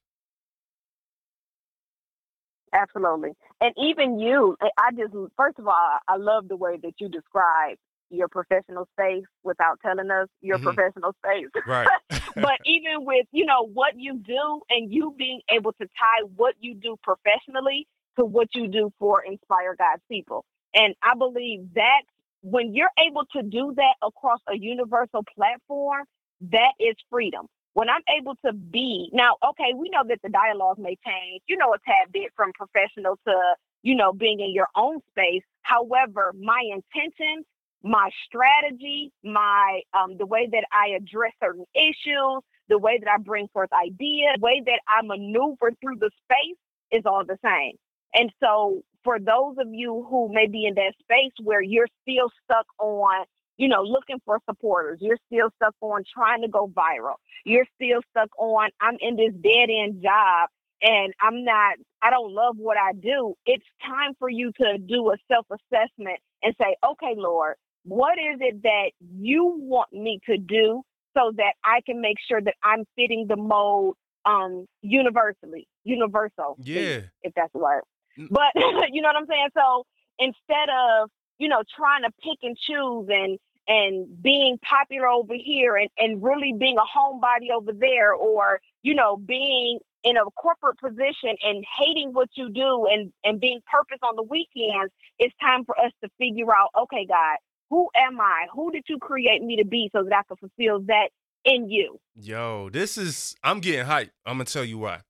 Absolutely. And even you, I- just, first of all, I love the way that you describe your professional space without telling us your Mhm. professional space. Right. but even with, you know, what you do and you being able to tie what you do professionally to what you do for Inspire God's people. And I believe that when you're able to do that across a universal platform, that is freedom. When I'm able to be now, okay, we know that the dialogue may change, you know, a tad bit from professional to, you know, being in your own space. However, my intentions, my strategy, my um, the way that I address certain issues, the way that I bring forth ideas, the way that I maneuver through the space is all the same. And so, for those of you who may be in that space where you're still stuck on, you know, looking for supporters, you're still stuck on trying to go viral, you're still stuck on, I'm in this dead end job and I'm not, I don't love what I do. It's time for you to do a self assessment and say, okay, Lord, what is it that you want me to do so that I can make sure that I'm fitting the mold um universally, universal. Yeah. If that's the word. Mm. But you know what I'm saying? So instead of, you know, trying to pick and choose and and being popular over here and, and really being a homebody over there or, you know, being in a corporate position and hating what you do and, and being purpose on the weekends, it's time for us to figure out, okay, God, who am I? Who did you create me to be so that I can fulfill that in you? Yo, this is I'm getting hyped. I'm gonna tell you why.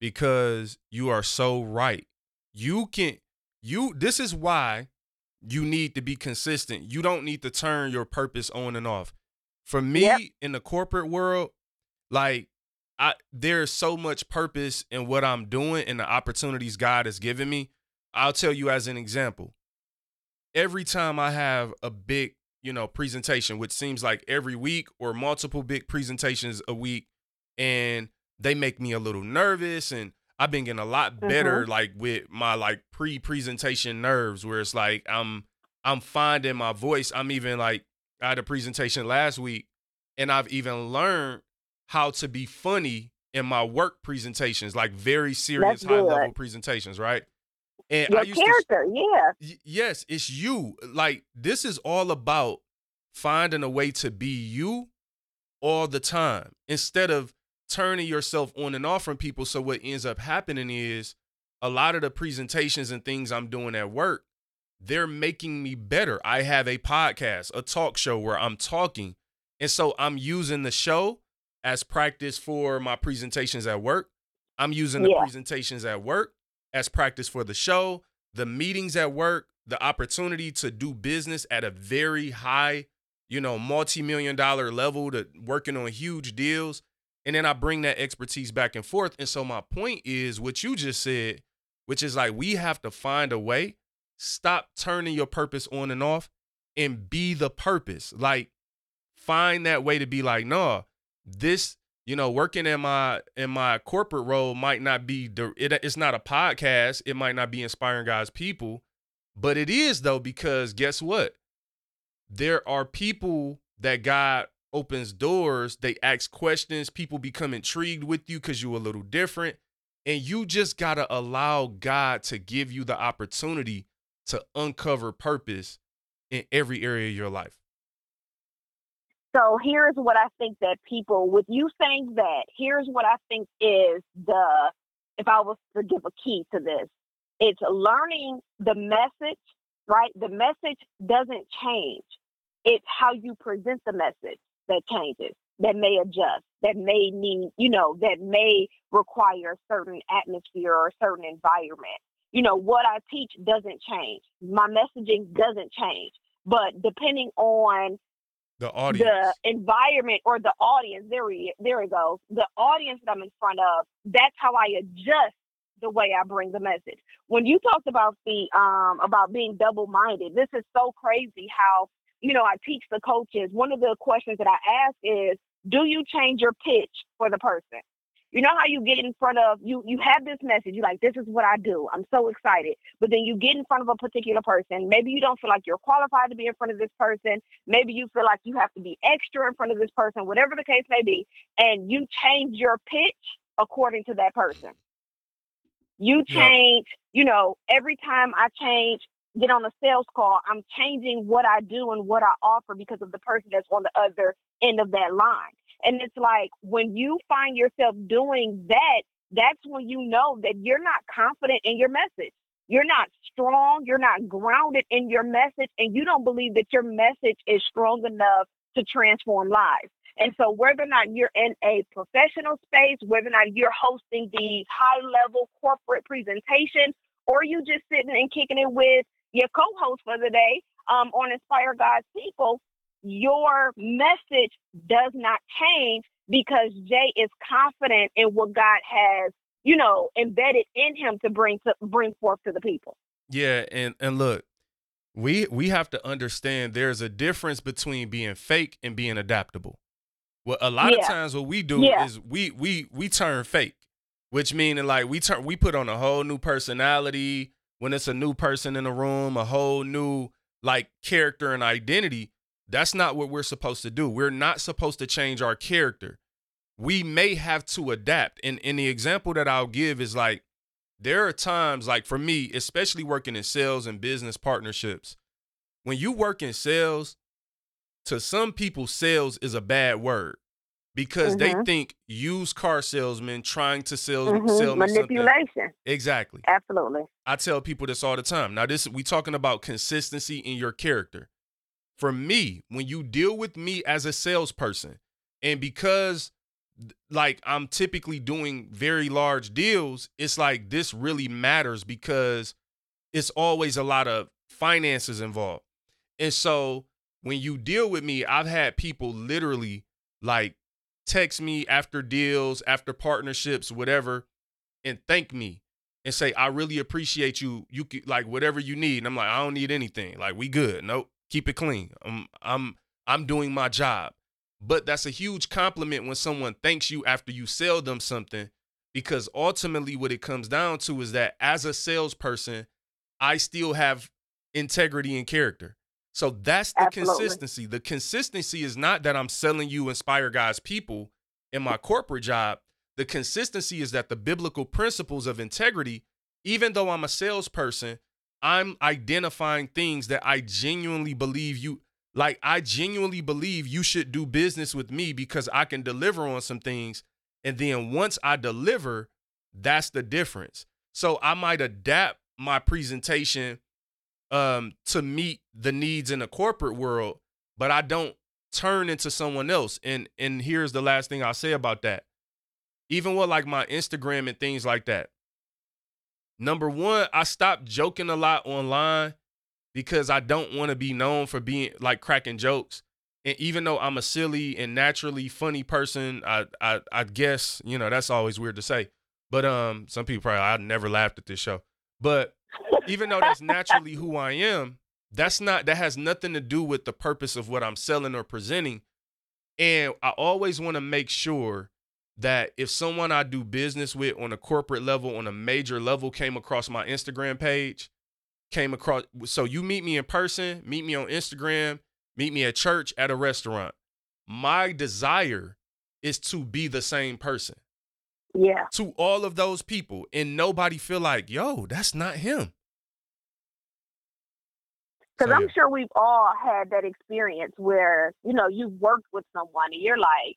Because you are so right. You can you this is why you need to be consistent. You don't need to turn your purpose on and off. For me Yep. in the corporate world, like I there's so much purpose in what I'm doing and the opportunities God has given me. I'll tell you as an example. Every time I have a big, you know, presentation, which seems like every week or multiple big presentations a week, and they make me a little nervous and I've been getting a lot better mm-hmm. like with my like pre-presentation nerves where it's like I'm I'm finding my voice. I'm even like I had a presentation last week and I've even learned how to be funny in my work presentations, like very serious high level presentations, right? And I Your used to character, yeah. Y- yes, it's you. Like this is all about finding a way to be you all the time instead of turning yourself on and off from people. So what ends up happening is a lot of the presentations and things I'm doing at work, they're making me better. I have a podcast, a talk show where I'm talking. And so I'm using the show as practice for my presentations at work. I'm using the Yeah. presentations at work as practice for the show, the meetings at work, the opportunity to do business at a very high, you know, multi-million dollar level to working on huge deals. And then I bring that expertise back and forth. And so my point is what you just said, which is like we have to find a way, stop turning your purpose on and off and be the purpose. Like find that way to be like, no, this, you know, working in my in my corporate role might not be it, it's not a podcast. It might not be inspiring God's people, but it is though because guess what? There are people that God opens doors. They ask questions. People become intrigued with you because you're a little different. And you just got to allow God to give you the opportunity to uncover purpose in every area of your life. So here's what I think that people, with you saying that, here's what I think is the, if I was to give a key to this, it's learning the message, right? The message doesn't change. It's how you present the message that changes, that may adjust, that may need, you know, that may require a certain atmosphere or a certain environment. You know, what I teach doesn't change. My messaging doesn't change. But depending on the audience, the environment or the audience, there we there we go. The audience that I'm in front of, that's how I adjust the way I bring the message. When you talked about the um about being double minded, this is so crazy how you know I teach the coaches. One of the questions that I ask is, do you change your pitch for the person? You know how you get in front of you you have this message, you like, this is what I do. I'm so excited. But then you get in front of a particular person. Maybe you don't feel like you're qualified to be in front of this person. Maybe you feel like you have to be extra in front of this person, whatever the case may be. And you change your pitch according to that person. You change, you know, every time I change, get on a sales call, I'm changing what I do and what I offer because of the person that's on the other end of that line. And it's like when you find yourself doing that, that's when you know that you're not confident in your message. You're not strong. You're not grounded in your message. And you don't believe that your message is strong enough to transform lives. And so, whether or not you're in a professional space, whether or not you're hosting these high level corporate presentations, or you just sitting and kicking it with your co host for the day um, on Inspire God's People, your message does not change because Jay is confident in what God has, you know, embedded in him to bring to bring forth to the people. Yeah, and and look, we we have to understand there's a difference between being fake and being adaptable. Well, a lot yeah. of times what we do yeah. is we we we turn fake, which meaning like we turn we put on a whole new personality when it's a new person in the room, a whole new like character and identity. That's not what we're supposed to do. We're not supposed to change our character. We may have to adapt. And and the example that I'll give is like there are times like for me, especially working in sales and business partnerships, when you work in sales, to some people, sales is a bad word because mm-hmm. they think used car salesmen trying to sell mm-hmm. sell manipulation. Something. Exactly. Absolutely. I tell people this all the time. Now, this we talking about consistency in your character. For me, when you deal with me as a salesperson, and because like I'm typically doing very large deals, it's like this really matters because it's always a lot of finances involved. And so when you deal with me, I've had people literally like text me after deals, after partnerships, whatever, and thank me and say, I really appreciate you. You could like whatever you need. And I'm like, I don't need anything. Like, we good. Nope. Keep it clean. I'm I'm I'm doing my job. But that's a huge compliment when someone thanks you after you sell them something. Because ultimately what it comes down to is that as a salesperson, I still have integrity and character. So that's the Absolutely. consistency. The consistency is not that I'm selling you Inspire God's people in my corporate job. The consistency is that the biblical principles of integrity, even though I'm a salesperson, I'm identifying things that I genuinely believe you like I genuinely believe you should do business with me because I can deliver on some things. And then once I deliver, that's the difference. So I might adapt my presentation um, to meet the needs in the corporate world, but I don't turn into someone else. And and here's the last thing I'll say about that. Even with like my Instagram and things like that. Number one, I stopped joking a lot online because I don't want to be known for being like cracking jokes. And even though I'm a silly and naturally funny person, I I, I guess you know that's always weird to say. But um, some people probably I never laughed at this show. But even though that's naturally who I am, that's not that has nothing to do with the purpose of what I'm selling or presenting. And I always want to make sure that if someone I do business with on a corporate level, on a major level, came across my Instagram page, came across so you meet me in person, meet me on Instagram, meet me at church, at a restaurant. my desire is to be the same person Yeah. to all of those people and nobody feel like, yo, that's not him. Because I'm sure we've all had that experience where, you know, you've worked with someone and you're like,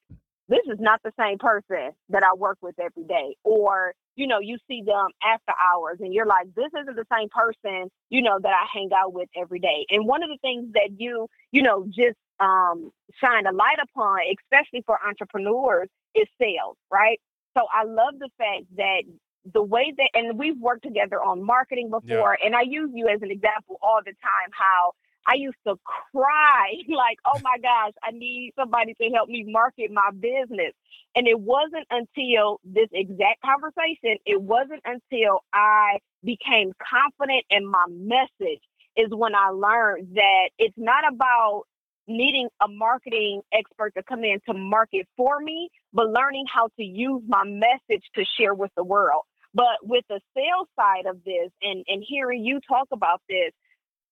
this is not the same person that I work with every day. Or, you know, you see them after hours and you're like, this isn't the same person, you know, that I hang out with every day. And one of the things that you, you know, just um, shine a light upon, especially for entrepreneurs, is sales, right? So I love the fact that the way that, and we've worked together on marketing Yeah. before, and I use you as an example all the time how I used to cry like, oh my gosh, I need somebody to help me market my business. And it wasn't until this exact conversation, it wasn't until I became confident in my message is when I learned that it's not about needing a marketing expert to come in to market for me, but learning how to use my message to share with the world. But with the sales side of this and, and hearing you talk about this,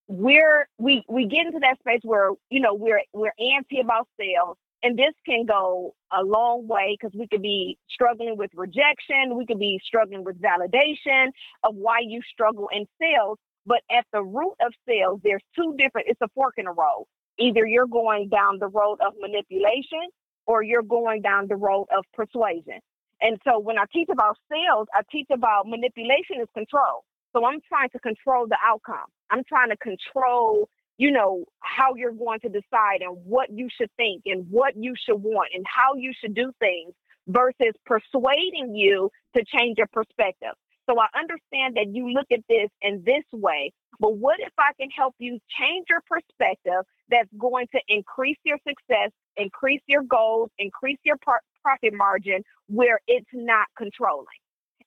we're we we get into that space where you know we're we're antsy about sales and this can go a long way because we could be struggling with rejection we could be struggling with validation of why you struggle in sales but at the root of sales there's two different it's a fork in the road. Either you're going down the road of manipulation or you're going down the road of persuasion. And so when i teach about sales i teach about manipulation is control so I'm trying to control the outcome. I'm trying to control, you know, how you're going to decide and what you should think and what you should want and how you should do things versus persuading you to change your perspective. So I understand that you look at this in this way, but what if I can help you change your perspective that's going to increase your success, increase your goals, increase your profit margin where it's not controlling?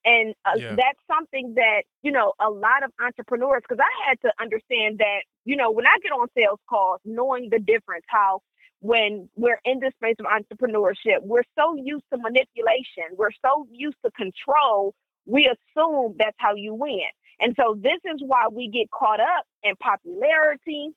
And uh, Yeah. that's something that, you know, a lot of entrepreneurs, because I had to understand that, you know, when I get on sales calls, knowing the difference, how when we're in the space of entrepreneurship, we're so used to manipulation, we're so used to control, we assume that's how you win. And so this is why we get caught up in popularity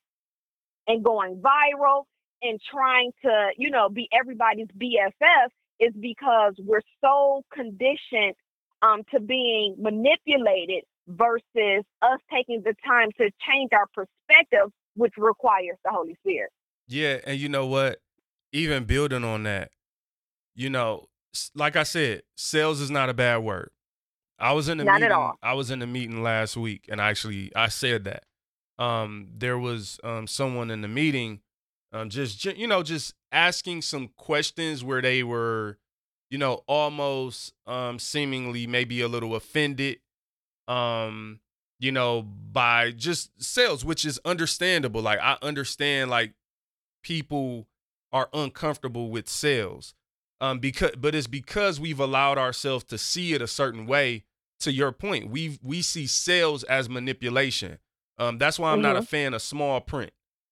and going viral and trying to, you know, be everybody's BFF is because we're so conditioned um, to being manipulated versus us taking the time to change our perspective, which requires the Holy Spirit. Yeah, and you know what? Even building on that, you know, like I said, sales is not a bad word. I was in the Not meeting. all. I was in the meeting last week, and actually, I said that. Um, there was um someone in the meeting, um, just you know, just asking some questions where they were, you know, almost um seemingly maybe a little offended, um, you know, by just sales, which is understandable. Like I understand, like people are uncomfortable with sales um because but it's because we've allowed ourselves to see it a certain way to your point we we see sales as manipulation um that's why i'm not a fan of small print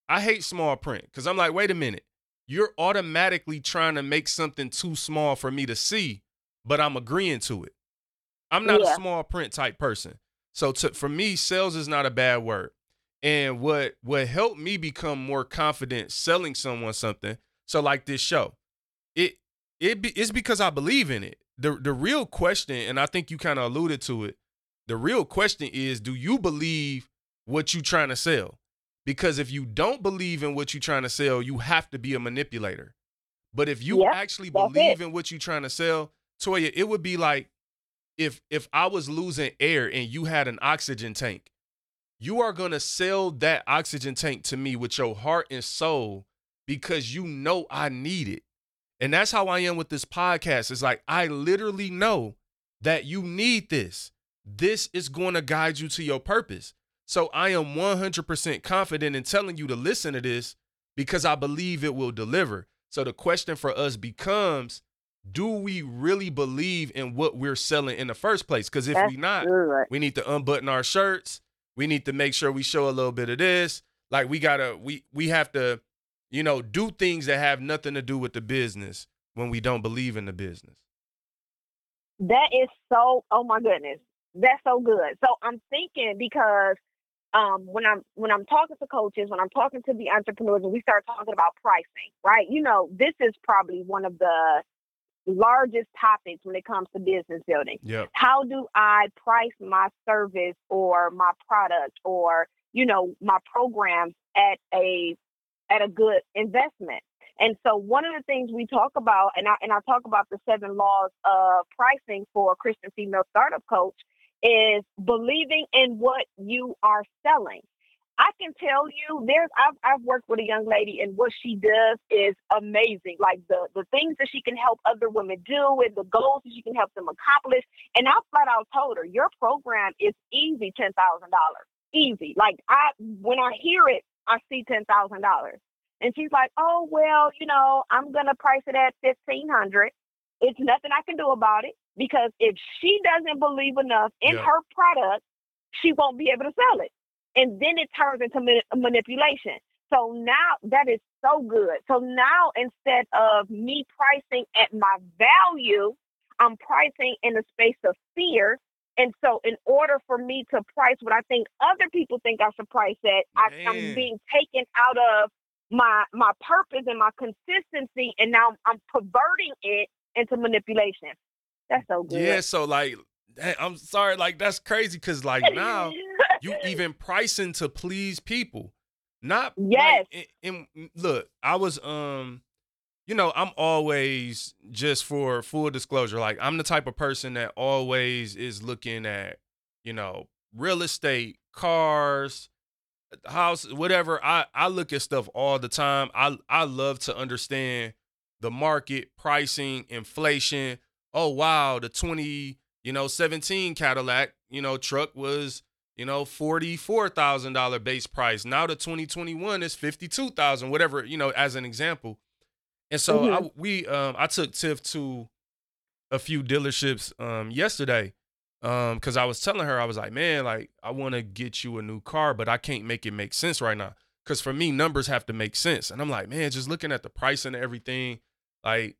i hate small print because i'm like wait a minute you're automatically trying to make something too small for me to see but i'm agreeing to it i'm not Yeah. a small print type person so to, for me sales is not a bad word and what what helped me become more confident selling someone something, so like this show, it it be, it's because I believe in it. The the real question, and I think you kind of alluded to it. The real question is, do you believe what you trying to sell? Because if you don't believe in what you're trying to sell, you have to be a manipulator. But if you Yep, actually believe it. in what you're trying to sell, Toya, it would be like if if I was losing air and you had an oxygen tank you are going to sell that oxygen tank to me with your heart and soul because you know I need it. And that's how I am with this podcast. It's like I literally know that you need this. This is going to guide you to your purpose. So I am 100% confident in telling you to listen to this because I believe it will deliver. So the question for us becomes do we really believe in what we're selling in the first place? Because if we not, good. we need to unbutton our shirts. We need to make sure we show a little bit of this. Like we gotta, we we have to, you know, do things that have nothing to do with the business when we don't believe in the business. That is so, oh my goodness. That's so good. So I'm thinking because um, when I'm when I'm talking to coaches, when I'm talking to the entrepreneurs, and we start talking about pricing, right? You know, this is probably one of the largest topics when it comes to business building. Yep. How do I price my service or my product or you know my programs at a at a good investment? And so one of the things we talk about, and I and I talk about the seven laws of pricing for a Christian female startup coach is believing in what you are selling. I can tell you there's I've I've worked with a young lady and what she does is amazing. Like the the things that she can help other women do and the goals that she can help them accomplish. And I flat out told her, your program is easy ten thousand dollars. Easy. Like I when I hear it, I see ten thousand dollars. And she's like, Oh well, you know, I'm gonna price it at fifteen hundred. It's nothing I can do about it because if she doesn't believe enough in Yeah. her product, she won't be able to sell it. And then it turns into ma- manipulation. So now that is so good. So now instead of me pricing at my value, I'm pricing in a space of fear. And so in order for me to price what I think other people think I should price at, I, I'm being taken out of my my purpose and my consistency and now I'm perverting it into manipulation. That's so good. Yeah, so like I'm sorry, like that's crazy because like now you even pricing to please people. Not Yes. Like, and, and look, I was um, you know, I'm always just for full disclosure, like I'm the type of person that always is looking at, you know, real estate, cars, house, whatever. I I look at stuff all the time. I I love to understand the market, pricing, inflation. Oh wow, the 20, you know, 17 Cadillac, you know, truck was, you know, $44,000 base price. Now the 2021 is 52,000, whatever, you know, as an example. And so I, we um I took Tiff to a few dealerships um yesterday um cuz I was telling her I was like, "Man, like I want to get you a new car, but I can't make it make sense right now." Cuz for me numbers have to make sense. And I'm like, "Man, just looking at the price and everything, like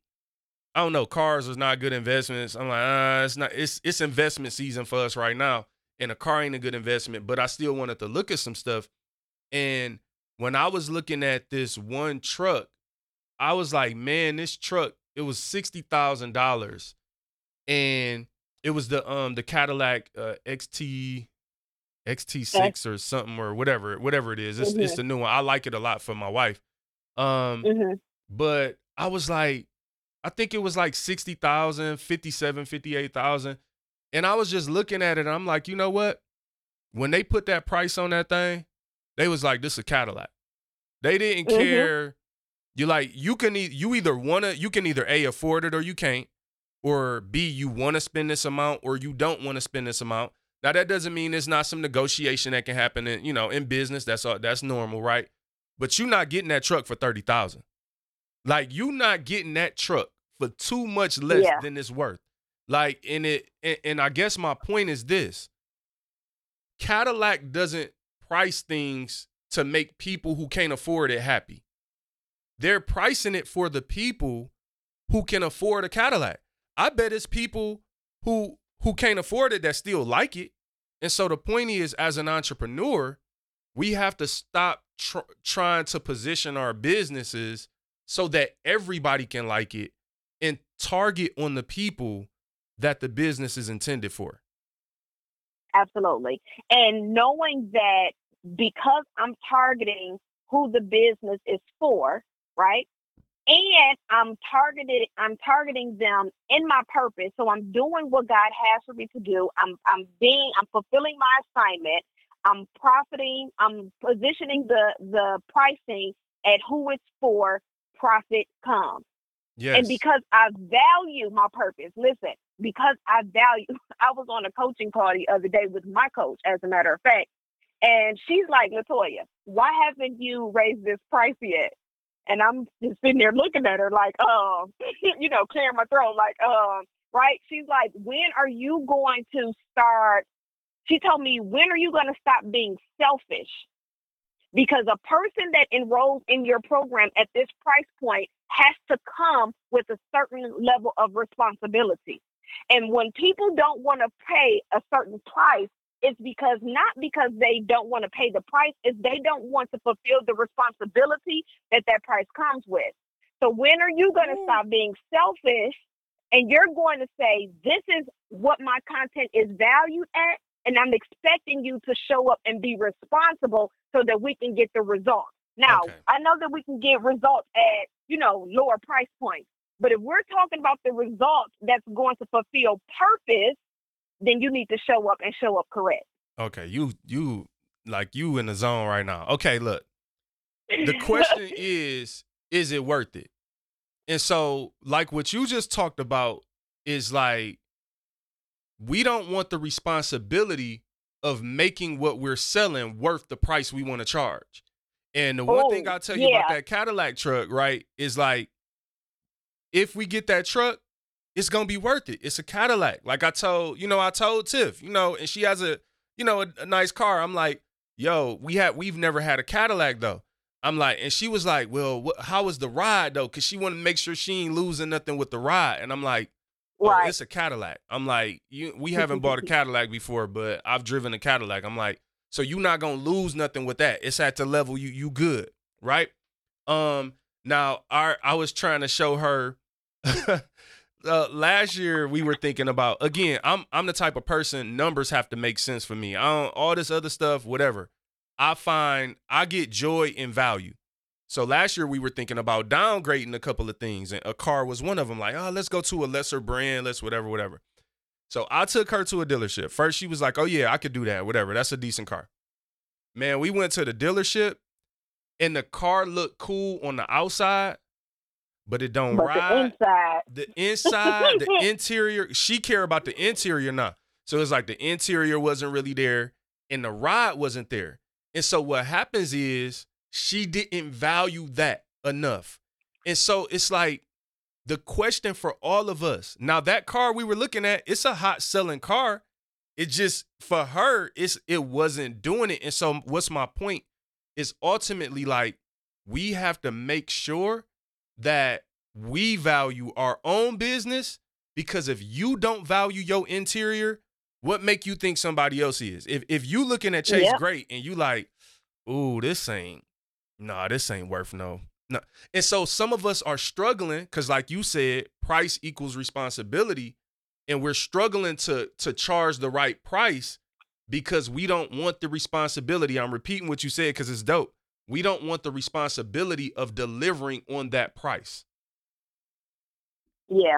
I don't know, cars is not good investments." I'm like, "Uh, it's not it's it's investment season for us right now, and a car ain't a good investment, but I still wanted to look at some stuff." And when I was looking at this one truck, I was like, man, this truck, it was sixty thousand dollars, and it was the um the Cadillac uh, XT XT6 or something or whatever whatever it is. It's it's the new one. I like it a lot for my wife. Um, Mhm. but I was like, I think it was like 60,000, 57, 58,000. And I was just looking at it and I'm like, you know what? When they put that price on that thing, they was like, this is a Cadillac. They didn't Mhm. care. You like you can e- you either wanna you can either A afford it or you can't, or B, you wanna spend this amount or you don't want to spend this amount. Now that doesn't mean there's not some negotiation that can happen in, you know, in business. That's all that's normal, right? But you're not getting that truck for thirty thousand. Like you not getting that truck for too much less Yeah. than it's worth. Like and it and, and I guess my point is this. Cadillac doesn't price things to make people who can't afford it happy. They're pricing it for the people who can afford a Cadillac. I bet it's people who who can't afford it that still like it. And so the point is as an entrepreneur, we have to stop tr- trying to position our businesses so that everybody can like it and target on the people that the business is intended for. Absolutely. And knowing that because I'm targeting who the business is for, right? And I'm targeted I'm targeting them in my purpose. So I'm doing what God has for me to do. I'm I'm being I'm fulfilling my assignment. I'm profiting, I'm positioning the the pricing at who it's for, profit comes. Yes. And because I value my purpose, listen, because I value, I was on a coaching the other day with my coach, as a matter of fact. And she's like, Latoya, why haven't you raised this price yet? And I'm just sitting there looking at her like, um, you know, clearing my throat, like, um, right? She's like, when are you going to start? She told me, when are you going to stop being selfish? Because a person that enrolls in your program at this price point has to come with a certain level of responsibility. And when people don't want to pay a certain price, it's because not because they don't want to pay the price, it's they don't want to fulfill the responsibility that that price comes with. So when are you going to Mm. stop being selfish and you're going to say, this is what my content is valued at, and I'm expecting you to show up and be responsible so that we can get the results. Now, Okay. I know that we can get results at, you know, lower price points. But if we're talking about the results that's going to fulfill purpose, then you need to show up and show up correct. Okay, you you like you in the zone right now. Okay, look. The question is, is it worth it? And so, like what you just talked about is like we don't want the responsibility of making what we're selling worth the price we want to charge. And the one thing Oh, I'll tell you about that Cadillac truck, right, is like if we get that truck, it's gonna be worth it. It's a Cadillac. Like I told, you know, I told Tiff, you know, and she has a, you know, a, a nice car. I'm like, yo, we had, we've never had a Cadillac though. I'm like, and she was like, well, what, how was the ride though? Cause she wanted to make sure she ain't losing nothing with the ride. And I'm like, oh, right. it's a Cadillac. I'm like, you, we haven't bought a Cadillac before, but I've driven a Cadillac. I'm like, so you're not gonna lose nothing with that. It's at the level you you good, right? Um, now our I was trying to show her. uh, last year we were thinking about again. I'm I'm the type of person numbers have to make sense for me. I don't all this other stuff, whatever. I find I get joy in value. So last year we were thinking about downgrading a couple of things, and a car was one of them. Like, oh, let's go to a lesser brand, let's whatever, whatever. So I took her to a dealership. First, she was like, "Oh yeah, I could do that. Whatever. That's a decent car." Man, we went to the dealership, and the car looked cool on the outside, but it don't but ride. the inside, The inside, the interior, she care about the interior now. So it's like the interior wasn't really there and the ride wasn't there. And so what happens is she didn't value that enough. And so it's like the question for all of us. Now that car we were looking at, it's a hot selling car. It just for her, it's it wasn't doing it. And so what's my point is ultimately like we have to make sure that we value our own business because if you don't value your interior, what make you think somebody else is? If if you looking at Chase. Great and you like, ooh, this ain't nah, this ain't worth no. No. And so some of us are struggling because, like you said, price equals responsibility. And we're struggling to to charge the right price because we don't want the responsibility. I'm repeating what you said because it's dope. We don't want the responsibility of delivering on that price. yeah.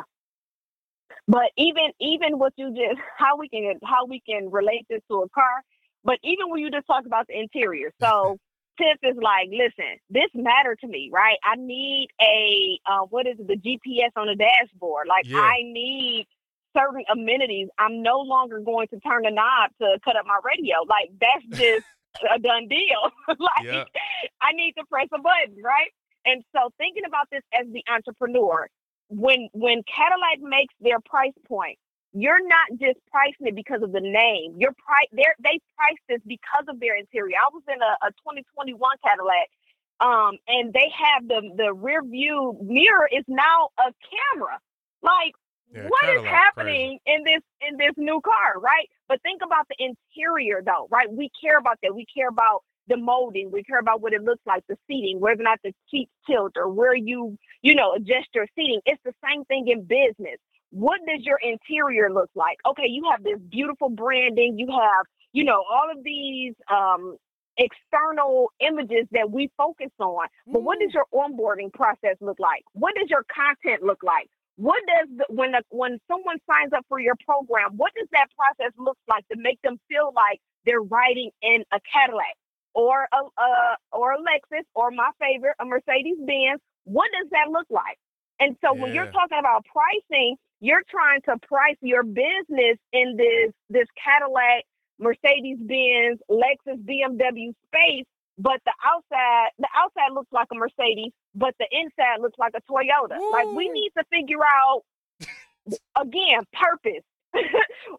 But even even what you just how we can how we can relate this to a car, but even when you just talk about the interior, so Tiff is like, listen, this matter to me, right? I need a uh, what is it, the GPS on the dashboard. Like Yeah. I need certain amenities. I'm no longer going to turn the knob to cut up my radio. Like that's just a done deal. like Yeah. I need to press a button, right? And so thinking about this as the entrepreneur, when when Cadillac makes their price point, you're not just pricing it because of the name. You're price they they priced this because of their interior. I was in a, a 2021 Cadillac, um, and they have the the rear view mirror is now a camera. Like Yeah, what is Cadillac, happening in this in this new car, right? But think about the interior though, right? We care about that. We care about the molding. We care about what it looks like, the seating, whether or not the seats tilt or where you, you know, adjust your seating. It's the same thing in business. What does your interior look like? Okay, you have this beautiful branding. You have, you know, all of these um external images that we focus on. But what does your onboarding process look like? What does your content look like? What does the, when the, when someone signs up for your program, what does that process look like to make them feel like they're riding in a Cadillac or a, a or a Lexus or my favorite, a Mercedes Benz? What does that look like? And so when you're talking about pricing, you're trying to price your business in this this Cadillac, Mercedes Benz, Lexus, BMW space, but the outside the outside looks like a Mercedes, but the inside looks like a Toyota. Like we need to figure out again purpose.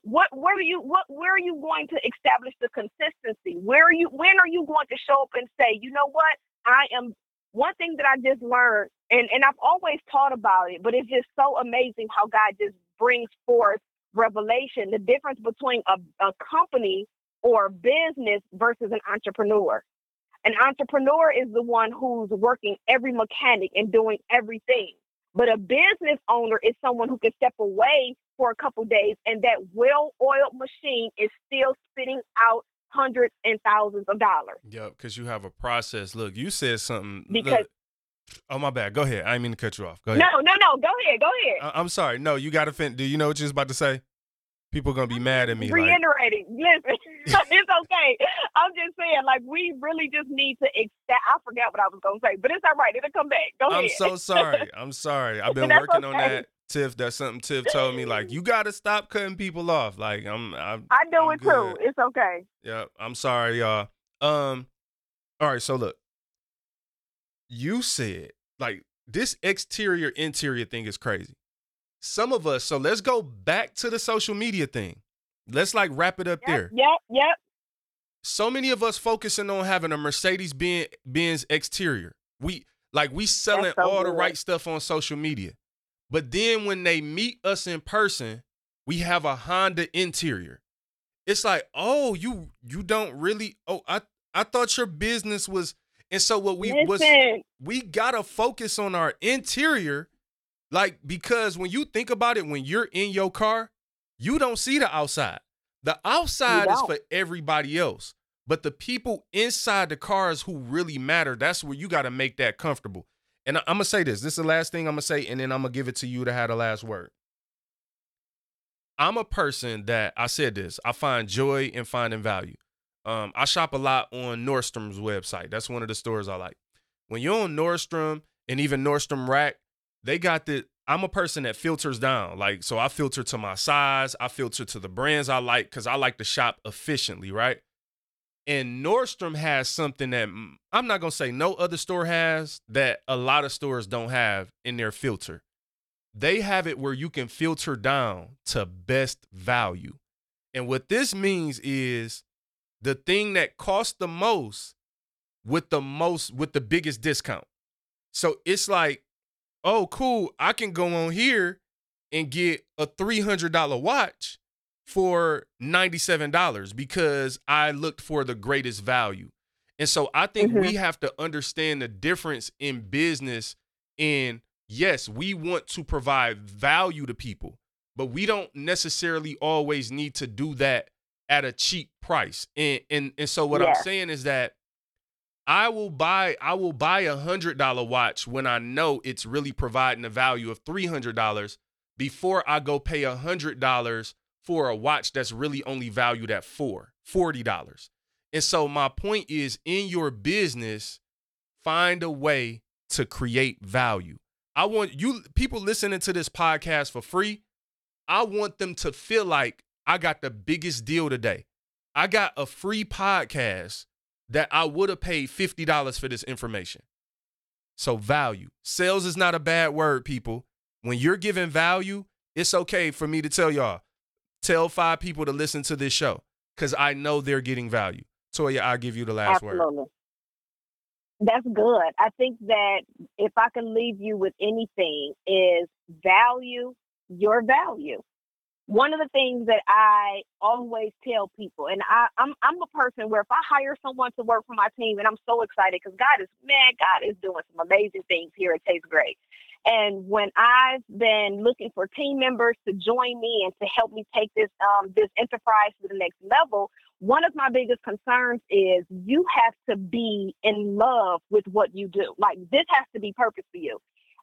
what where are you what where are you going to establish the consistency? Where are you when are you going to show up and say, you know what? I am one thing that I just learned, and, and I've always taught about it, but it's just so amazing how God just brings forth revelation. The difference between a, a company or business versus an entrepreneur. An entrepreneur is the one who's working every mechanic and doing everything. But a business owner is someone who can step away for a couple days and that well-oiled machine is still spitting out hundreds and thousands of dollars. Yep, because you have a process. Look, you said something. Because look, oh my bad. Go ahead. I didn't mean to cut you off. Go ahead. no, no, no. Go ahead. Go ahead. I- I'm sorry. No, you got to fin. Do you know what you was about to say? People are gonna be mad at me. Like, reiterating. Listen, it's okay. I'm just saying, like, we really just need to accept. I forgot what I was gonna say, but it's all right. It'll come back. Go ahead. I'm so sorry. I'm sorry. I've been working on that. Tiff, that's something Tiff told me. Like, you got to stop cutting people off. Like, I'm. I'm I do I'm it good. too. It's okay. Yeah, I'm sorry, y'all. Um, all right. So look, you said like this exterior interior thing is crazy. Some of us. So let's go back to the social media thing. Let's like wrap it up Yep, there. yep, yep. so many of us focusing on having a Mercedes Benz, Benz exterior. We like we selling so all the right stuff on social media. But then when they meet us in person, we have a Honda interior. It's like, "Oh, you you don't really Oh, I I thought your business was and so what we was we got to focus on our interior like because when you think about it when you're in your car, you don't see the outside. The outside is for everybody else. But the people inside the cars who really matter, that's where you got to make that comfortable. And I, am going to say this. This is the last thing I'm going to say, and then I'm going to give it to you to have the last word. I'm a person that I said this. I find joy in finding value. Um, I shop a lot on Nordstrom's website. That's one of the stores I like. When you're on Nordstrom and even Nordstrom Rack, they got the. I'm a person that filters down. Like, so I filter to my size. I filter to the brands I like because I like to shop efficiently, right? And Nordstrom has something that mm, I'm not gonna say no other store has that a lot of stores don't have in their filter. They have it where you can filter down to best value. And what this means is the thing that costs the most with the most with the biggest discount. So it's like, oh, cool, I can go on here and get a $300 watch for $97 because I looked for the greatest value. And so I think we mm-hmm. have to understand the difference in business in yes, we want to provide value to people, but we don't necessarily always need to do that at a cheap price. And and and so what I'm saying is that I will buy I will buy a hundred dollar watch when I know it's really providing a value of three hundred dollars before I go pay a hundred dollars for a watch that's really only valued at four forty dollars. And so my point is in your business, find a way to create value. I want you people listening to this podcast for free. I want them to feel like I got the biggest deal today. I got a free podcast that I would have paid $50 for this information. So, value. Sales is not a bad word, people. When you're giving value, it's okay for me to tell y'all, tell five people to listen to this show because I know they're getting value. Toya, I'll give you the last word. Absolutely. That's good. I think that if I can leave you with anything is value your value. One of the things that I always tell people, and I, I'm I'm a person where if I hire someone to work for my team, and I'm so excited because God is man, God is doing some amazing things here at Taste Great. And when I've been looking for team members to join me and to help me take this um, this enterprise to the next level, one of my biggest concerns is you have to be in love with what you do. Like this has to be purpose for you.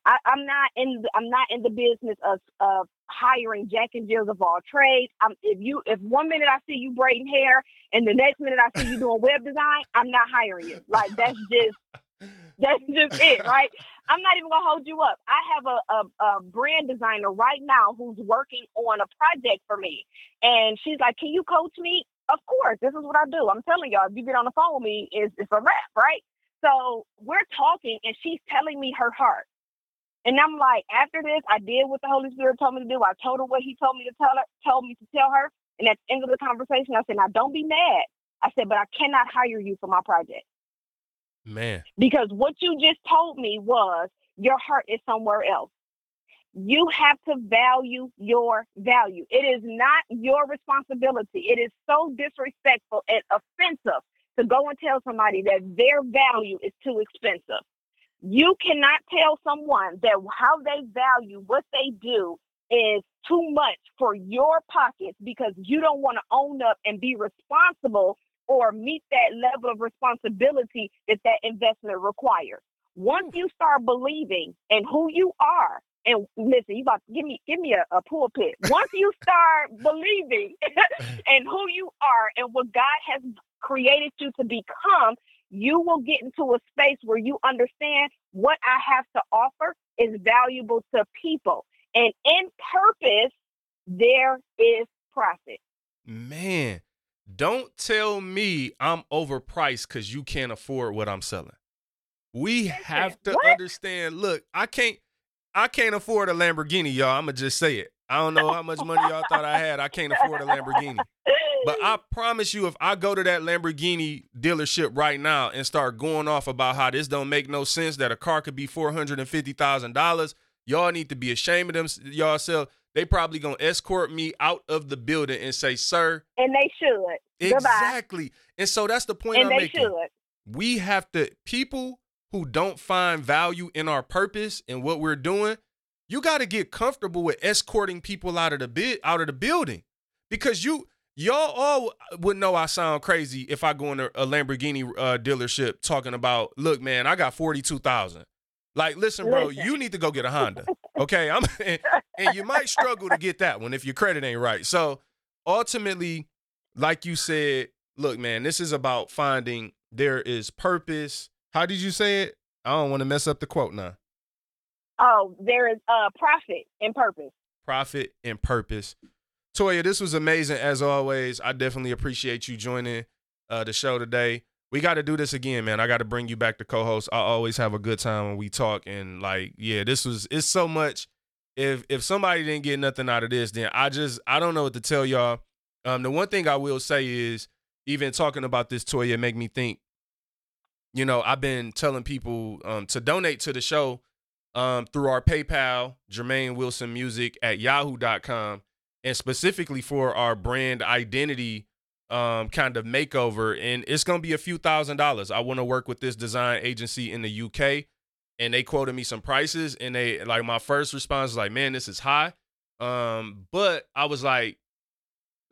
I, I'm not in the, I'm not in the business of of hiring jack and jills of all trades. I'm, if you if one minute I see you braiding hair and the next minute I see you doing web design, I'm not hiring you. Like that's just that's just it, right? I'm not even gonna hold you up. I have a, a, a brand designer right now who's working on a project for me, and she's like, "Can you coach me?" Of course, this is what I do. I'm telling y'all, if you get on the phone with me, it's, it's a wrap, right? So we're talking, and she's telling me her heart. And I'm like, after this, I did what the Holy Spirit told me to do. I told her what He told me to tell her, told me to tell her. And at the end of the conversation, I said, "Now don't be mad." I said, "But I cannot hire you for my project Man, because what you just told me was your heart is somewhere else." you have to value your value. It is not your responsibility. It is so disrespectful and offensive to go and tell somebody that their value is too expensive. You cannot tell someone that how they value what they do is too much for your pockets because you don't want to own up and be responsible or meet that level of responsibility that that investment requires. Once you start believing in who you are, and listen, you about to give me give me a, a pulpit. Once you start believing in who you are and what God has created you to become, you will get into a space where you understand what I have to offer is valuable to people. And in purpose, there is profit. Man, don't tell me I'm overpriced because you can't afford what I'm selling. We have to What? understand. Look, I can't I can't afford a Lamborghini, y'all. I'ma just say it. I don't know how much money y'all thought I had. I can't afford a Lamborghini. But I promise you, if I go to that Lamborghini dealership right now and start going off about how this don't make no sense, that a car could be four hundred and fifty thousand dollars, y'all need to be ashamed of them y'all self. They probably gonna escort me out of the building and say, "Sir, and they should. Goodbye. exactly." And so that's the point And I'm they making. should. We have to people who don't find value in our purpose and what we're doing. You got to get comfortable with escorting people out of the bid out of the building because you y'all all would know I sound crazy if I go into a, Lamborghini uh, dealership talking about, look, man, I got forty two thousand. Like, listen, bro, Listen. you need to go get a Honda. Okay, I'm and, and you might struggle to get that one if your credit ain't right. So ultimately, like you said, look, man, this is about finding there is purpose. How did you say it? I don't want to mess up the quote now. Oh, there is uh profit and purpose. profit and purpose. Toya, this was amazing as always. I definitely appreciate you joining uh, the show today. We got to do this again, man. I got to bring you back to co-host. I always have a good time when we talk, and like, yeah, this was it's so much. If if somebody didn't get nothing out of this, then I just I don't know what to tell y'all. Um, the one thing I will say is, even talking about this Toya make me think. You know, I've been telling people um, to donate to the show um, through our PayPal, Jermaine Wilson Music at yahoo.com, and specifically for our brand identity um, kind of makeover. And it's going to be a few thousand dollars. I want to work with this design agency in the UK, and they quoted me some prices. And they, like, my first response was like, man, this is high. Um, but I was like,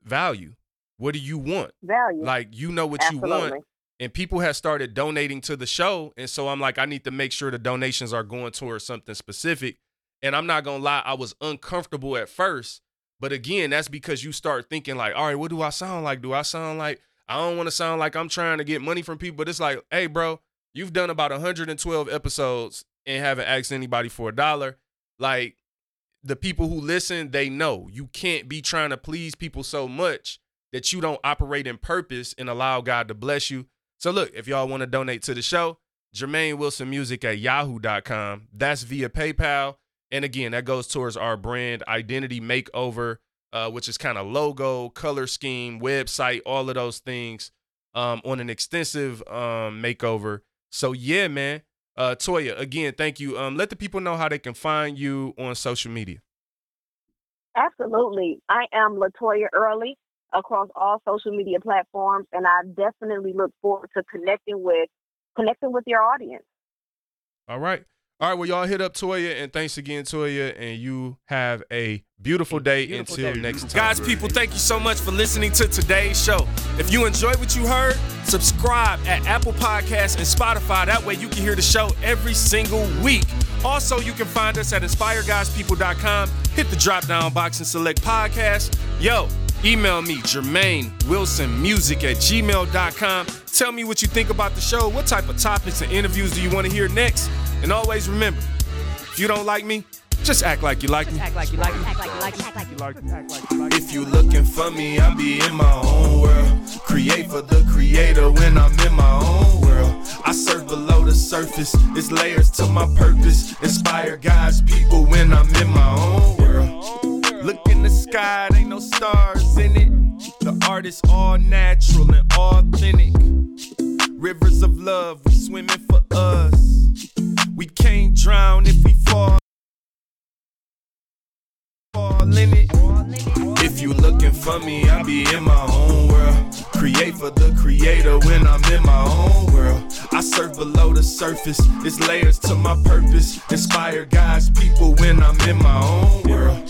value. What do you want? Value. Like, you know what you want and people have started donating to the show and so i'm like i need to make sure the donations are going towards something specific and i'm not gonna lie i was uncomfortable at first but again that's because you start thinking like all right what do i sound like? Do i sound like i don't want to sound like i'm trying to get money from people. But it's like hey bro you've done about 112 episodes and haven't asked anybody for a dollar. Like the people who listen they know. You can't be trying to please people so much that you don't operate in purpose and allow god to bless you. So look, if y'all want to donate to the show, Jermaine Wilson Music at yahoo.com. That's via PayPal. And again, that goes towards our brand identity makeover, uh, which is kind of logo, color scheme, website, all of those things um, on an extensive um, makeover. So yeah, man. Uh, Toya, again, thank you. Um, let the people know how they can find you on social media. Absolutely. I am Latoya Early across all social media platforms, and I definitely look forward to connecting with connecting with your audience. All right. All right. Well, y'all hit up Toya, and thanks again, Toya, and you have a beautiful mm, day Beautiful until day. next time. Guys, people, thank you so much for listening to today's show. If you enjoyed what you heard, subscribe at Apple Podcasts and Spotify. That way you can hear the show every single week. Also, you can find us at inspiregodspeople.com. Hit the drop down box and select podcast. Yo, email me, Jermaine Wilson Music at gmail.com. Tell me what you think about the show. What type of topics and interviews do you want to hear next? And always remember, if you don't like me, just act like you like me. Act like you like me. Act like you like me. Act like you like me. Act like you like me. If you looking for me, I be in my own world. Create for the creator when I'm in my own world. I surf below the surface, it's layers to my purpose. Inspire God's people when I'm in my own world. Look in the sky, there ain't no stars in it. The art is all natural and authentic. Rivers of love, we swimming for us. We can't drown if we fall. Fall in it. If you looking for me, I be in my own world. Create for the creator when I'm in my own world. I surf below the surface, it's layers to my purpose. Inspire God's people when I'm in my own world.